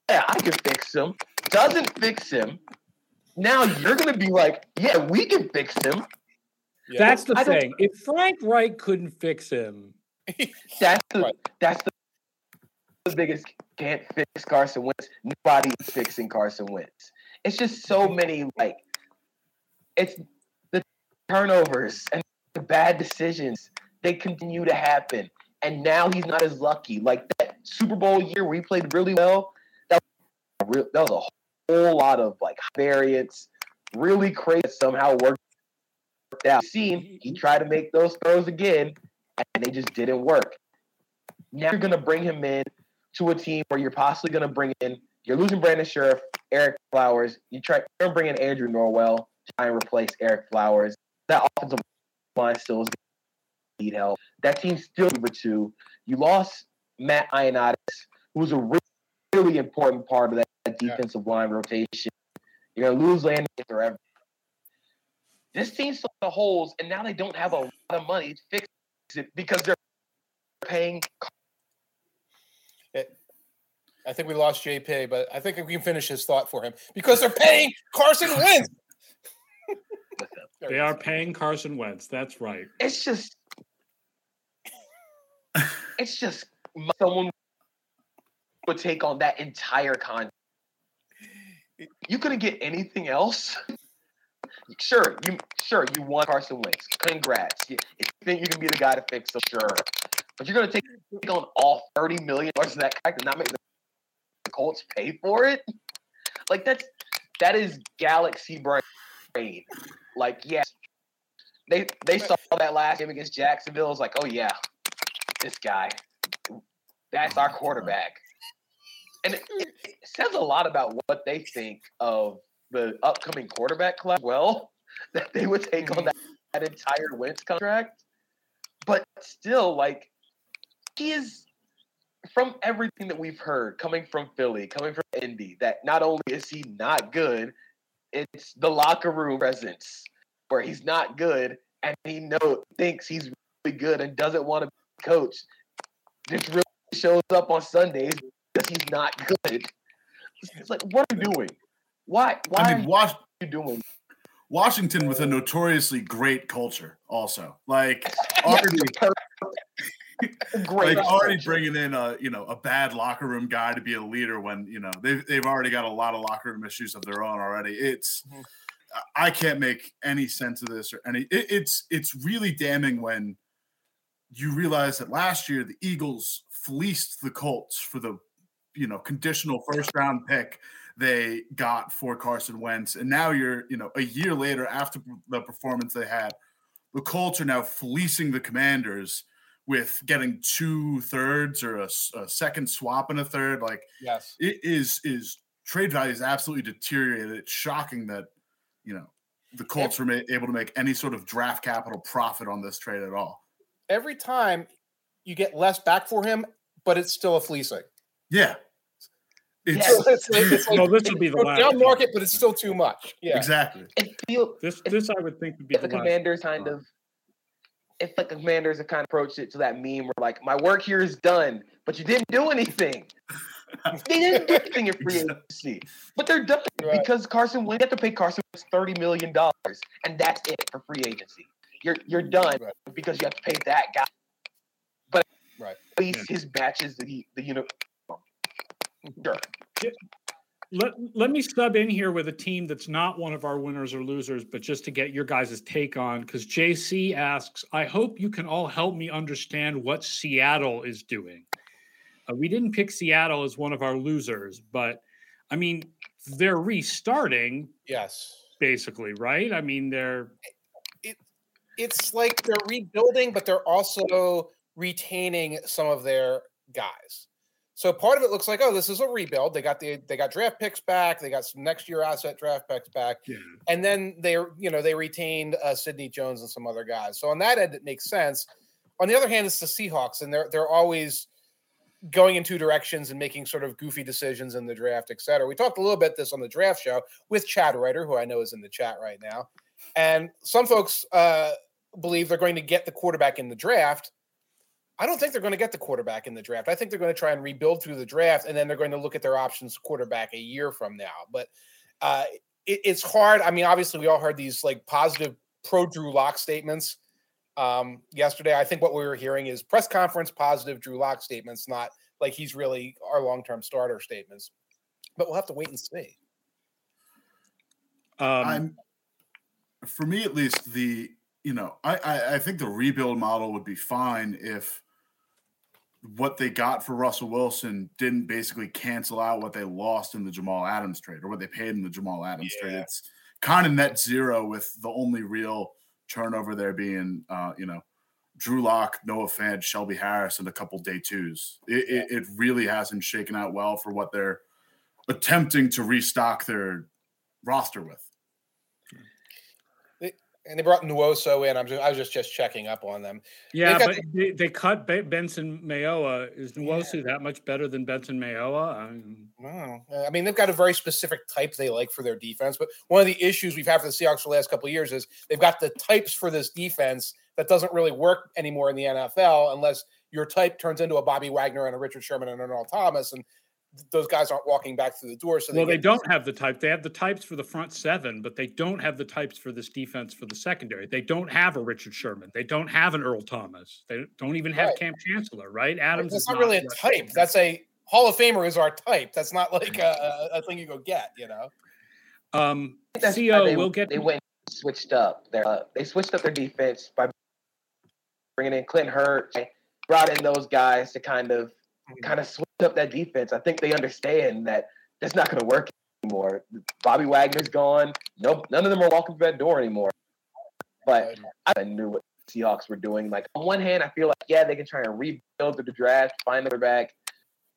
"Yeah, I can fix him." Doesn't fix him. Now you're gonna be like, "Yeah, we can fix him." Yeah. That's the I thing. If Frank Reich couldn't fix him, That's the Right. that's the, the biggest can't fix Carson Wentz. Nobody's fixing Carson Wentz. It's just so many like it's the turnovers and the bad decisions. They continue to happen. And now he's not as lucky. Like that Super Bowl year where he played really well, that was, a that was a whole lot of like variance, really crazy somehow worked out. Seen he tried to make those throws again and they just didn't work. Now you're to bring him in to a team where you're possibly going to bring in, you're losing Brandon Scherff, Ereck Flowers. You try, you're to bring in Andrew Norwell to try and replace Ereck Flowers. That offensive line still is going to need help. That team's still number two. You lost Matt Ioannidis, who was a really, really important part of that, that Yeah. defensive line rotation. You're going to lose Landon forever. This team still has holes, and now they don't have a lot of money to fix it because they're paying. I think we lost JP, but I think we can finish his thought for him because they're paying Carson Wentz. they are paying Carson Wentz. That's right. It's just, it's just someone would take on that entire contract. You couldn't get anything else. Sure, you sure you want Carson Wentz. Congrats. You, if you think you can be the guy to fix him, sure. But you're gonna take, take on all thirty million dollars of that contract and not make the Colts pay for it. Like that's that is galaxy brain. Like yes, they they saw that last game against Jacksonville. It was like, oh yeah, this guy, that's our quarterback. And it, it, it says a lot about what they think of the upcoming quarterback class. Well, [laughs] that they would take on that, that entire Wentz contract, but still, like he is from everything that we've heard coming from Philly, coming from Indy, that not only is he not good, it's the locker room presence where he's not good and he know thinks he's really good and doesn't want to be coached. Just really shows up on Sundays because he's not good. It's like, what are you doing? Why? Why I mean, Was- are you doing? Washington with a notoriously great culture, also like [laughs] already, Great. like already bringing in a you know a bad locker room guy to be a leader when you know they've they've already got a lot of locker room issues of their own already. It's Mhm. I I can't make any sense of this or any. It, it's it's really damning when you realize that last year the Eagles fleeced the Colts for the you know conditional first round pick they got for Carson Wentz, and now you're you know a year later after the performance they had, the Colts are now fleecing the Commanders with getting two thirds or a second swap and a third. Like Yes. it is is trade value is absolutely deteriorated. It's shocking that you know the Colts were able to make any sort of draft capital profit on this trade at all. Every time you get less back for him, but it's still a fleecing. Yeah, it's Yeah. So it's like, it's like Well, this would be the last down market, but it's still too much. Yeah. exactly. It feels This this I would think would be if the the last. commanders kind of if the commanders have kind of approached it to that meme where like my work here is done, but you didn't do anything. [laughs] they didn't do anything in free agency, but they're done Right. because Carson Wentz. You have to pay Carson Wentz thirty million dollars, and that's it for free agency. You're you're done Right. because you have to pay that guy. But Right. at least his matches the the you know. [laughs] Sure. Let, let me sub in here with a team that's not one of our winners or losers, but just to get your guys' take on, because JC asks, I hope you can all help me understand what Seattle is doing. Uh, we didn't pick Seattle as one of our losers, but I mean, they're restarting Yes. basically, right? I mean, they're It, It's like they're rebuilding, but they're also retaining some of their guys. So part of it looks like, oh, this is a rebuild. They got the they got draft picks back. They got some next year asset draft picks back, yeah, and then they're you know they retained uh, Sidney Jones and some other guys. So on that end, it makes sense. On the other hand, it's the Seahawks, and they're they're always going in two directions and making sort of goofy decisions in the draft, et cetera. We talked a little bit this on the draft show with Chad Ryder, who I know is in the chat right now. And some folks uh, believe they're going to get the quarterback in the draft. I don't think they're going to get the quarterback in the draft. I think they're going to try and rebuild through the draft, and then they're going to look at their options quarterback a year from now. But uh, it, it's hard. I mean, obviously, we all heard these like positive pro Drew Lock statements um, yesterday. I think what we were hearing is press conference positive Drew Lock statements, not like he's really our long term starter statements. But we'll have to wait and see. Um, I'm, for me at least, the you know I, I I think the rebuild model would be fine if what they got for Russell Wilson didn't basically cancel out what they lost in the Jamal Adams trade or what they paid in the Jamal Adams yeah. trade. It's kind of net zero with the only real turnover there being, uh, you know, Drew Lock, Noah Fant, Shelby Harris, and a couple day twos. It, it, it, really hasn't shaken out well for what they're attempting to restock their roster with and they brought Nwosu in. I'm just, I was just just checking up on them. Yeah, but they, they, cut Benson Mayowa. Is Nwosu yeah. that much better than Benson Mayowa? I no. I mean, they've got a very specific type they like for their defense. But one of the issues we've had for the Seahawks for the last couple of years is they've got the types for this defense that doesn't really work anymore in the NFL unless your type turns into a Bobby Wagner and a Richard Sherman and an Earl Thomas. And those guys aren't walking back through the door. So they well, they don't have the type. They have the types for the front seven, but they don't have the types for this defense for the secondary. They don't have a Richard Sherman. They don't have an Earl Thomas. They don't even have right. Kam Chancellor. Right? Adams. That's not, not, really a type. That's a Hall of Famer is our type. That's not like a, a thing you go get. You know. Um, CO, they, we'll get. They went switched up. Their uh, they switched up their defense by bringing in Clint Hurtt. Brought in those guys to kind of kind of switch up that defense. I think they understand that that's not going to work anymore. Bobby Wagner's gone. Nope, none of them are walking through that door anymore. But I knew what the Seahawks were doing. Like on one hand, I feel like yeah, they can try and rebuild through the draft, find their back.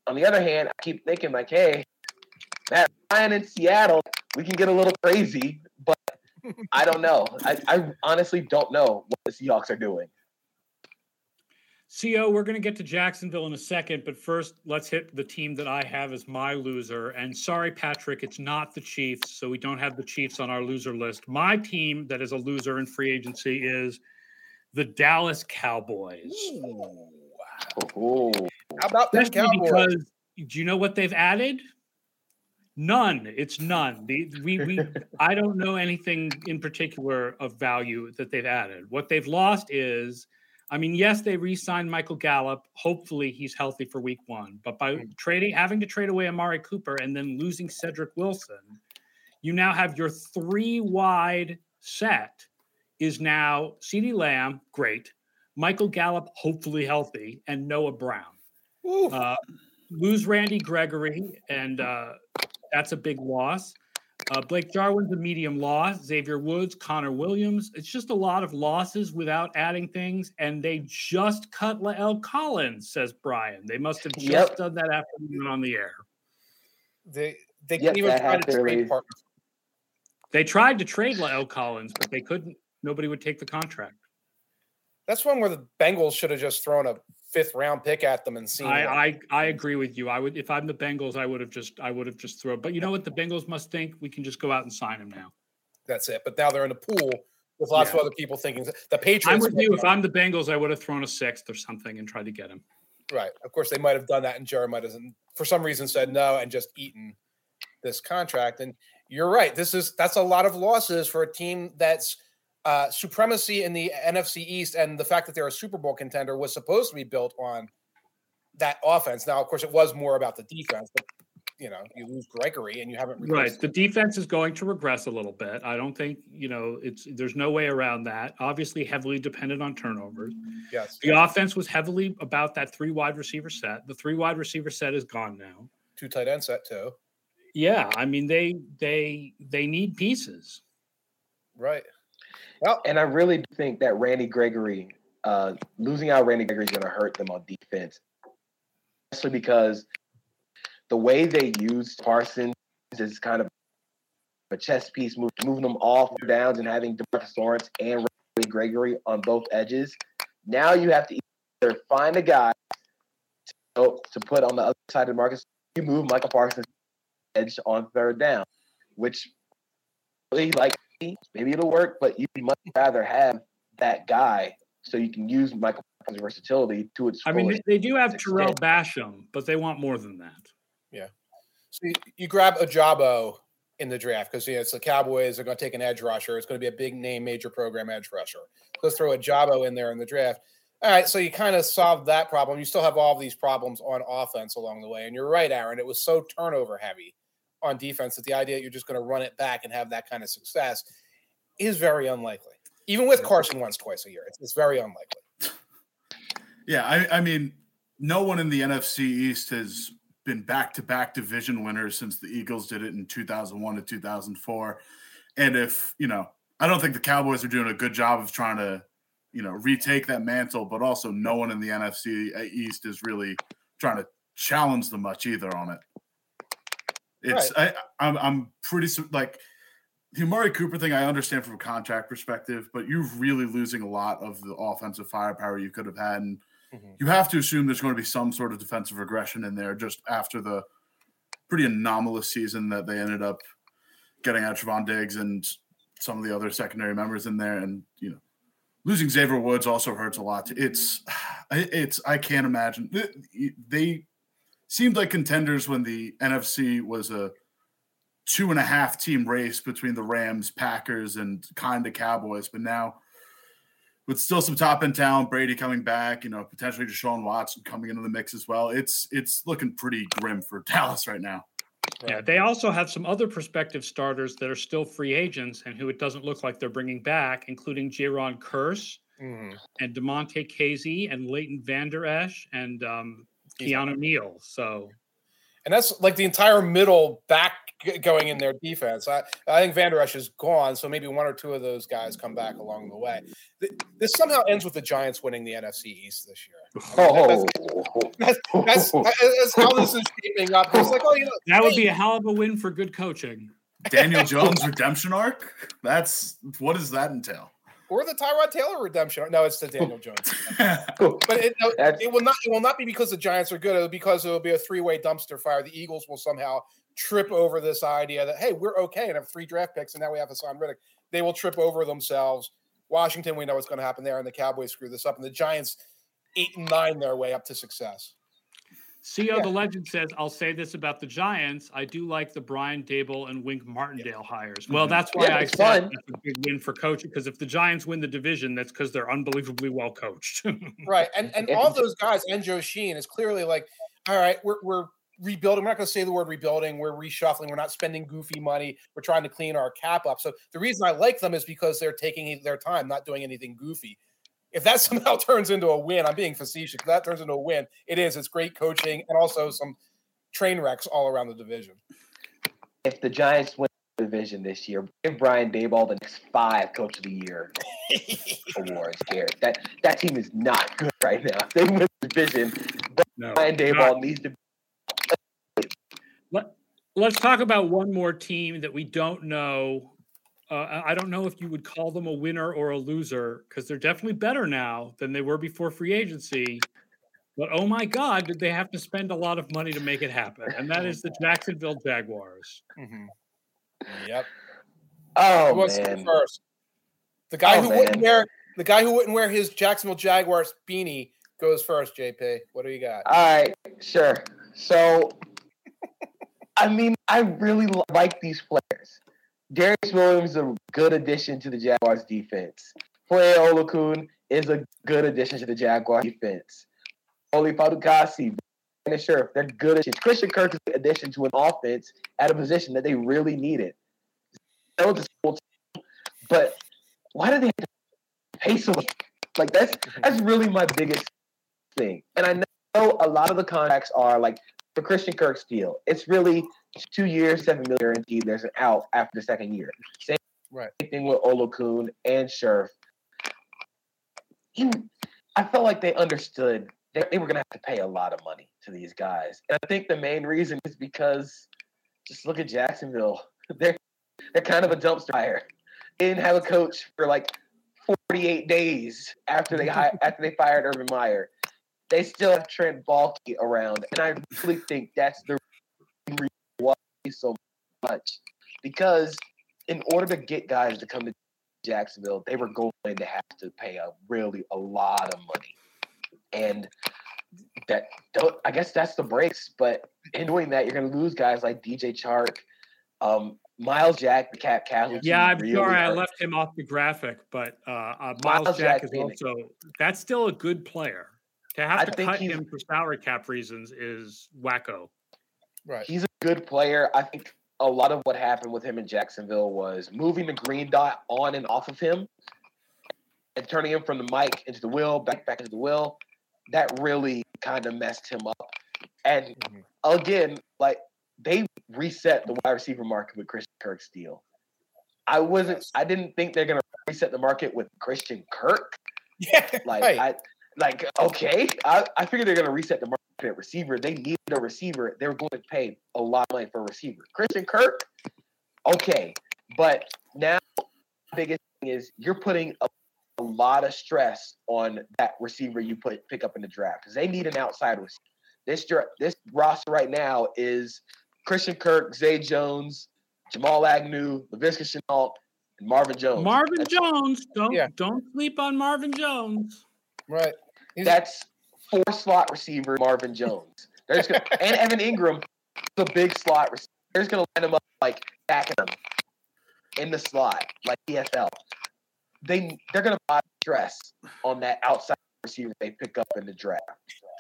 On the other hand, I keep thinking like, hey, Matt Ryan in Seattle, we can get a little crazy, but I don't know. I, I honestly don't know what the Seahawks are doing. CO, we're going to get to Jacksonville in a second, but first, let's hit the team that I have as my loser. And sorry, Patrick, it's not the Chiefs, so we don't have the Chiefs on our loser list. My team that is a loser in free agency is the Dallas Cowboys. Ooh, wow. How about that Cowboys? Because do you know what they've added? None. It's none. The, we we [laughs] I don't know anything in particular of value that they've added. What they've lost is I mean, yes, they re-signed Michael Gallup. Hopefully, he's healthy for Week One. But by mm. trading, having to trade away Amari Cooper and then losing Cedric Wilson, you now have your three wide set is now CeeDee Lamb, great, Michael Gallup, hopefully healthy, and Noah Brown. Uh, lose Randy Gregory, and uh, that's a big loss. Uh, Blake Jarwin's a medium loss. Xavier Woods, Connor Williams. It's just a lot of losses without adding things. And they just cut La'el Collins, says Brian. They must have just yep. done that after we went on the air. They they yep, even try to trade partners. They tried to trade La'el Collins, but they couldn't. Nobody would take the contract. That's one where the Bengals should have just thrown a fifth round pick at them and seen. I, I, I agree with you. I would if I'm the Bengals, I would have just I would have just thrown. But you know what the Bengals must think? We can just go out and sign him now. That's it. But now they're in a pool with lots yeah. of other people thinking the Patriots. I'm with you. If I'm the Bengals, I would have thrown a sixth or something and tried to get him. Right. Of course, they might have done that, and might have, for some reason, said no and just eaten this contract. And you're right. This is that's a lot of losses for a team that's uh, supremacy in the NFC East and the fact that they're a Super Bowl contender was supposed to be built on that offense. Now, of course, it was more about the defense, but you know, you lose Gregory and you haven't right. The defense is going to regress a little bit. I don't think you know it's there's no way around that. Obviously, heavily dependent on turnovers. Yes, the offense was heavily about that three wide receiver set. The three wide receiver set is gone now. Two tight end set too. Yeah, I mean they they they need pieces. Right. Well, and I really think that Randy Gregory, uh, losing out Randy Gregory is going to hurt them on defense, especially because the way they used Parsons is kind of a chess piece, move, moving them off downs and having Demarcus Lawrence and Randy Gregory on both edges. Now you have to either find a guy know, to put on the other side of market, you move Micah Parsons edge on third down, which really like maybe it'll work, but you'd much rather have that guy so you can use Micah Parsons' versatility to its. I mean, they, they do have extent. Tarell Basham, but they want more than that. Yeah. So you, you grab a Jabo in the draft because you know, it's the Cowboys are going to take an edge rusher. It's going to be a big name, major program edge rusher. Let's throw a Jabo in there in the draft. All right, so you kind of solved that problem. You still have all of these problems on offense along the way. And you're right, Aaron. It was so turnover heavy on defense that the idea that you're just going to run it back and have that kind of success is very unlikely. Even with Carson Wentz twice a year, it's, it's very unlikely. Yeah, I, I mean, no one in the NFC East has been back to back division winners since the Eagles did it in 2001 to 2004. And if, you know, I don't think the Cowboys are doing a good job of trying to, you know, retake that mantle, but also no one in the NFC East is really trying to challenge them much either on it. It's, I, I'm, I'm pretty like, the Amari Cooper thing, I understand from a contract perspective, but you're really losing a lot of the offensive firepower you could have had. And Mhm. you have to assume there's going to be some sort of defensive regression in there just after the pretty anomalous season that they ended up getting out Trevon Diggs and some of the other secondary members in there. And, you know, losing Xavier Woods also hurts a lot. It's, [sighs] it's, I can't imagine. They seemed like contenders when the NFC was a two and a half team race between the Rams, Packers, and kind of Cowboys. But now, with still some top end talent, Brady coming back, you know, potentially Deshaun Watson coming into the mix as well. It's it's looking pretty grim for [laughs] Dallas right now. Yeah, they also have some other prospective starters that are still free agents and who it doesn't look like they're bringing back, including Jayron Kearse Mhm. and Damontae Kazee and Leighton Vander Esch and um, Keanu Neal. So And that's like the entire middle back going in their defense. I, I think Vander Esch is gone, so maybe one or two of those guys come back along the way. This somehow ends with the Giants winning the NFC East this year. Oh, [laughs] That's, that's, [laughs] that's how this is shaping up. It's like, oh, you know, that would hey, be a hell of a win for good coaching. Daniel Jones redemption arc. That's what does that entail? Or the Tyrod Taylor redemption. No, it's the Daniel [laughs] Jones. But it, it will not. It will not be because the Giants are good. It'll be because it will be a three-way dumpster fire. The Eagles will somehow trip over this idea that hey, we're okay and have three draft picks, and now we have Haason Reddick. They will trip over themselves. Washington, we know what's going to happen there, and the Cowboys screw this up, and the Giants eight and nine their way up to success. CO Yeah. the legend says, I'll say this about the Giants. I do like the Brian Daboll and Wink Martindale hires. Well, that's why Yeah, I said fun. that's a big win for coaching. Because if the Giants win the division, that's because they're unbelievably well coached. [laughs] Right, and and all those guys and Joe Schoen is clearly like, all right, we're we're rebuilding. We're not going to say the word rebuilding. We're reshuffling. We're not spending goofy money. We're trying to clean our cap up. So the reason I like them is because they're taking their time, not doing anything goofy. If that [laughs] somehow turns into a win, I'm being facetious. If that turns into a win, it is. It's great coaching and also some train wrecks all around the division. if the Giants win the division this year, give Brian Daboll the next five Coach of the Year [laughs] awards. Garrett, that that team is not good [laughs] right now. If they win the division, no. Brian Daboll needs to. Let's talk about one more team that we don't know. Uh, I I don't know if you would call them a winner or a loser because they're definitely better now than they were before free agency. But oh my God, did they have to spend a lot of money to make it happen? And that is the Jacksonville Jaguars. Mhm. Yep. Who Oh wants to go man, first? The guy Oh, who wouldn't wear the guy who wouldn't wear his Jacksonville Jaguars beanie goes first. JP, what do you got? All right, sure. So, I mean, I really like these players. Darious Williams is a good addition to the Jaguars defense. Foye Oluokun is a good addition to the Jaguars defense. Oli Fatukasi, and sure, they're good additions. Christian Kirk is an addition to an offense at a position that they really needed. That was team, but why do they have to pay so much? Like that's that's really my biggest thing. And I know a lot of the contracts are like for Christian Kirk's deal. It's really two years, seven million guaranteed. There's an out after the second year. Same Right. thing with Oluokun and Scherff. I felt like they understood they, they were going to have to pay a lot of money to these guys. And I think the main reason is because just look at Jacksonville. [laughs] They're they're kind of a dumpster fire. They didn't have a coach for like 48 days after they after they fired Urban Meyer. They still have Trent Baalke around, and I really think that's the reason why so much because in order to get guys to come to Jacksonville, they were going to have to pay a really a lot of money, and that don't. I guess that's the breaks. But in doing that, you're going to lose guys like DJ Chark, um, Myles Jack, the cap casualty. Yeah, I'm really sorry I left him off the graphic, but uh, uh, Miles, Myles Jack Jack is also that's still a good player. To have I to think cut him for salary cap reasons is wacko. Right. He's a good player. I think a lot of what happened with him in Jacksonville was moving the green dot on and off of him and turning him from the mic into the wheel, back back into the wheel. That really kind of messed him up. And Mhm. again, like they reset the wide receiver market with Christian Kirk's deal. I wasn't I didn't think they're gonna reset the market with Christian Kirk. [laughs] Yeah. Like right. I like okay. I, I figured they're gonna reset the market at receiver. They need a receiver. They're going to pay a lot of money for a receiver. Christian Kirk, okay. But now the biggest thing is you're putting a, a lot of stress on that receiver you put pick up in the draft because they need an outside receiver. This dra- this roster right now is Christian Kirk, Zay Jones, Jamal Agnew, Laviska Shenault, and Marvin Jones. Marvin That's- Jones, don't Yeah. don't sleep on Marvin Jones. right. That's four slot receiver Marvin Jones. They're just gonna, [laughs] and Evan Engram, the big slot receiver. They're just gonna line them up like backing them in the slot, like EFL. They they're gonna buy stress on that outside receiver they pick up in the draft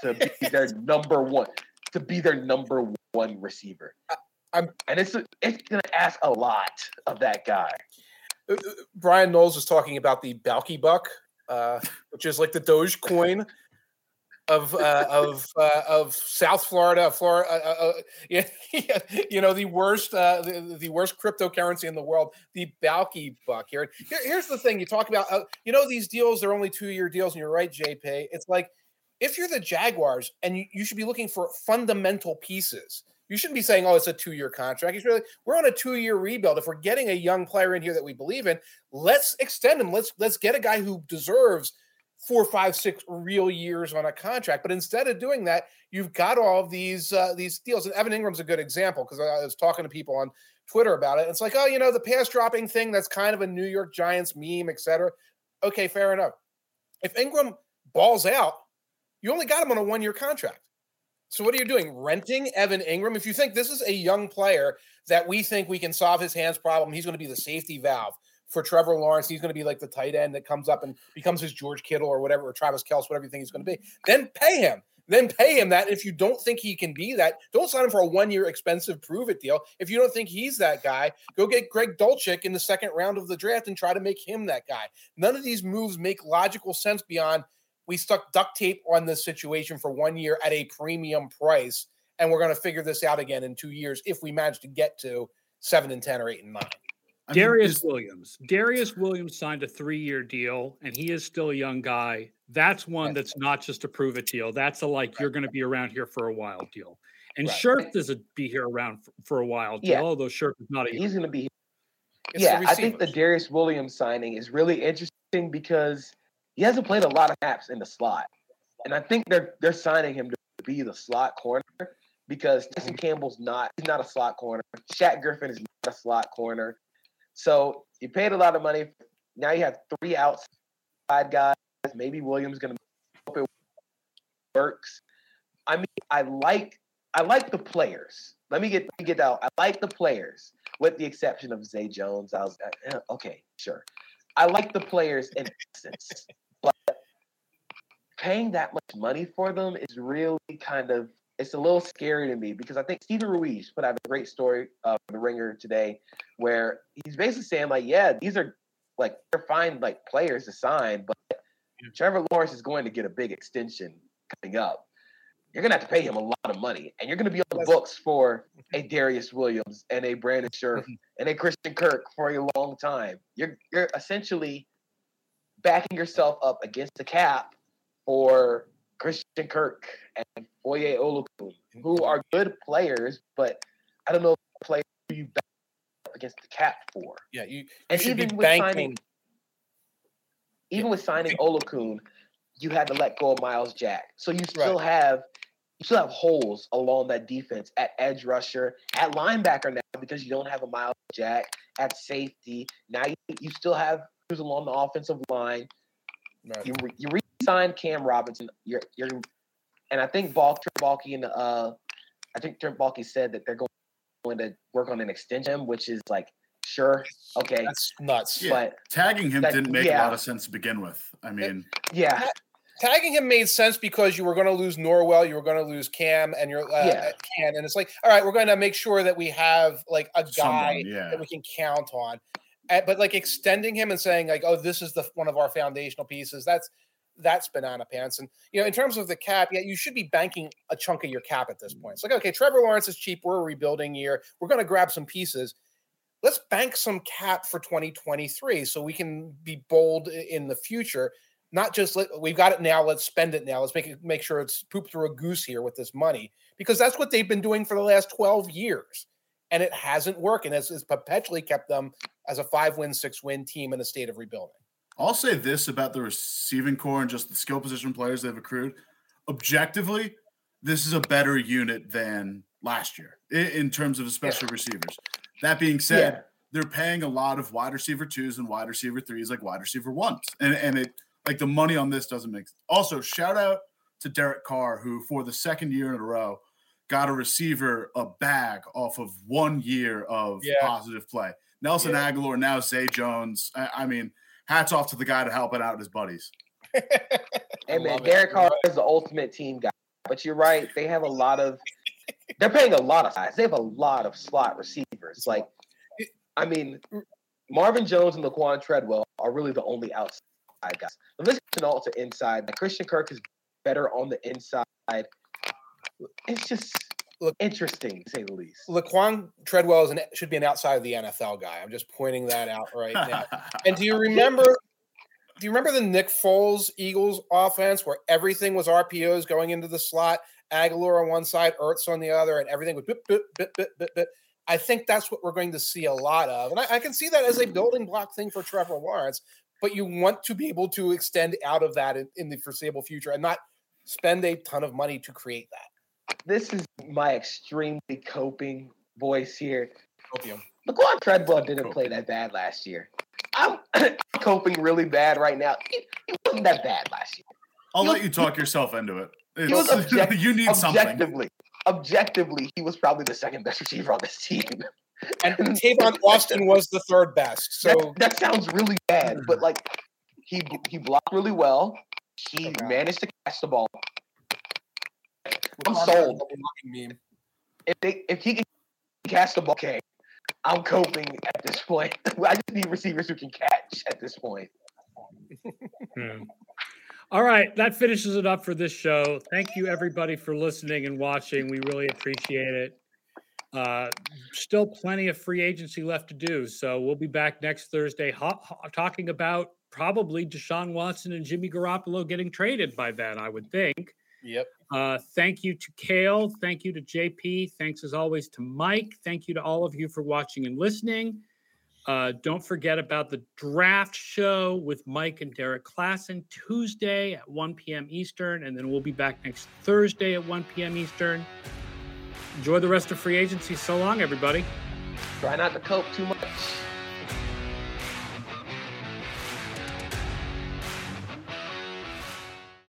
to be [laughs] their number one, to be their number one receiver. I'm- and it's it's gonna ask a lot of that guy. Uh, uh, Bryan Knowles was talking about the Baalke Buck, uh, which is like the Doge coin of uh, of uh, of South Florida, Florida. Uh, uh, uh, yeah, [laughs] yeah, you know the worst uh, the, the worst cryptocurrency in the world, the Baalke Buck. Here, here here's the thing: you talk about you know these deals. They're only two year deals, and you're right, JP. It's like if you're the Jaguars, and you, you should be looking for fundamental pieces. You shouldn't be saying, "Oh, it's a two-year contract." You should be like, "We're on a two-year rebuild. If we're getting a young player in here that we believe in, let's extend him. Let's let's get a guy who deserves four, five, six real years on a contract." But instead of doing that, you've got all of these uh, these deals. And Evan Engram's a good example because I was talking to people on Twitter about it. It's like, oh, you know, the pass dropping thing. That's kind of a New York Giants meme, et cetera. Okay, fair enough. If Engram balls out, you only got him on a one-year contract. So what are you doing? Renting Evan Engram? If you think this is a young player that we think we can solve his hands problem, he's going to be the safety valve for Trevor Lawrence. He's going to be like the tight end that comes up and becomes his George Kittle or whatever, or Travis Kelce, whatever you think he's going to be. Then pay him. Then pay him that. If you don't think he can be that, don't sign him for a one-year expensive prove it deal. If you don't think he's that guy, go get Greg Dulcich in the second round of the draft and try to make him that guy. None of these moves make logical sense beyond we stuck duct tape on this situation for one year at a premium price, and we're going to figure this out again in two years if we manage to get to seven and ten or eight and nine. I Darious is- Williams. Darious Williams signed a three-year deal, and he is still a young guy. That's one Yes. that's not just a prove it deal. That's a like you're going to be around here for a while deal. And Right. Scherff doesn't be here around for, for a while deal, Yeah. although Scherff is not a He's going to be It's yeah, I think the. Darious Williams signing is really interesting because he hasn't played a lot of snaps in the slot, and I think they're they're signing him to be the slot corner because Tyson Campbell's not he's not a slot corner. Shaq Griffin is not a slot corner, so you paid a lot of money. Now you have three outside guys. Maybe Williams going to hope it works. I mean, I like I like the players. Let me get let me get out. I like the players, with the exception of Zay Jones. I was uh, okay, sure. I like the players in essence, paying that much money for them is really kind of it's a little scary to me because I think Steven Ruiz put out a great story of the Ringer today, where he's basically saying like, yeah, these are like they're fine like players to sign, but Trevor Lawrence is going to get a big extension coming up. You're gonna have to pay him a lot of money, and you're gonna be on the books for [laughs] a Darious Williams and a Brandon Scherff [laughs] and a Christian Kirk for a long time. You're you're essentially backing yourself up against the cap for Christian Kirk and Foye Oluokun, who are good players, but I don't know if players you back up against the cap for. yeah, you, you And should be even with banking. signing, even with signing Oluokun, you had to let go of Myles Jack. So you still right. have you still have holes along that defense at edge rusher, at linebacker now because you don't have a Myles Jack at safety. Now you, you still have who's along the offensive line. Right. You you re-signed Cam Robinson. You're you're, and I think Balk Baalke and uh, I think Trent Baalke said that they're going going to work on an extension, which is like sure, okay, that's nuts. Yeah. But tagging him that, didn't make yeah. a lot of sense to begin with. I mean, yeah. Tagging him made sense because you were going to lose Norwell, you were going to lose Cam, and you're uh, yeah. Can, and it's like, all right, we're going to make sure that we have like a guy Someone, yeah. that we can count on. but like extending him and saying like, oh, this is the one of our foundational pieces. That's that's banana pants. And you know, in terms of the cap, yeah, you should be banking a chunk of your cap at this point. It's like, okay, Trevor Lawrence is cheap. We're a rebuilding year. We're going to grab some pieces. Let's bank some cap for 2023 so we can be bold in the future. Not just let, we've got it now. Let's spend it now. Let's make it make sure it's pooped through a goose here with this money because that's what they've been doing for the last 12 years, and it hasn't worked, and it's, it's perpetually kept them as a five win, six win team in a state of rebuilding. I'll say this about the receiving core and just the skill position players they've accrued. Objectively, this is a better unit than last year in, terms of especially yeah. receivers. That being said, yeah. they're paying a lot of wide receiver twos and wide receiver threes, like wide receiver ones, and and it like the money on this doesn't make. Sense. Also, shout out to Derek Carr, who for the second year in a row got a receiver a bag off of one year of yeah. positive play. Nelson Agholor, now Zay Jones. I, I mean hats off to the guy to help it out his buddies. [laughs] hey man, Derek Carr is the ultimate team guy. But you're right; they have a lot of. [laughs] They're paying a lot of size. They have a lot of slot receivers. Like, I mean, Marvin Jones and Laquan Treadwell are really the only outside guys. Laviska Shenault to inside. Like Christian Kirk is better on the inside. It's just Look, interesting to say the least. Laquan Treadwell is an, should be an outside of the NFL guy. I'm just pointing that out right now. and do you remember? Do you remember the Nick Foles Eagles offense where everything was RPOs going into the slot, Agholor on one side, Ertz on the other, and everything was bit, bit, bit, bit, bit, bit. I think that's what we're going to see a lot of, and I, I can see that as a building block thing for Trevor Lawrence. But you want to be able to extend out of that in, in the foreseeable future and not spend a ton of money to create that this is my extremely coping voice here. Copium. Laquan Treadwell didn't play that bad last year. I'm [coughs] coping really bad right now. It, it wasn't that bad last year. I'll he let was, you talk yourself into it. He was [laughs] object- you need objectively, something. Objectively, he was probably the second best receiver on this team. [laughs] And Tavon [laughs] Austin was the third best. So that, that, sounds really bad, but hmm. like he he blocked really well. He okay. managed to catch the ball. I'm sold. Meme. If they if he can catch the ball, okay, I'm coping at this point. [laughs] I just need receivers who can catch at this point. hmm. All right, that finishes it up for this show. Thank you everybody for listening and watching. We really appreciate it. Uh, still plenty of free agency left to do, so we'll be back next Thursday ho- ho- talking about probably Deshaun Watson and Jimmy Garoppolo getting traded by then. I would think. Yep. Uh, thank you to Cale. Thank you to JP. Thanks as always to Mike. Thank you to all of you for watching and listening. Uh, don't forget about the draft show with Mike and Derrik Klassen Tuesday at 1 p.m. Eastern, and then we'll be back next Thursday at 1 p.m. Eastern. Enjoy the rest of free agency. So long, everybody. Try not to cope too much.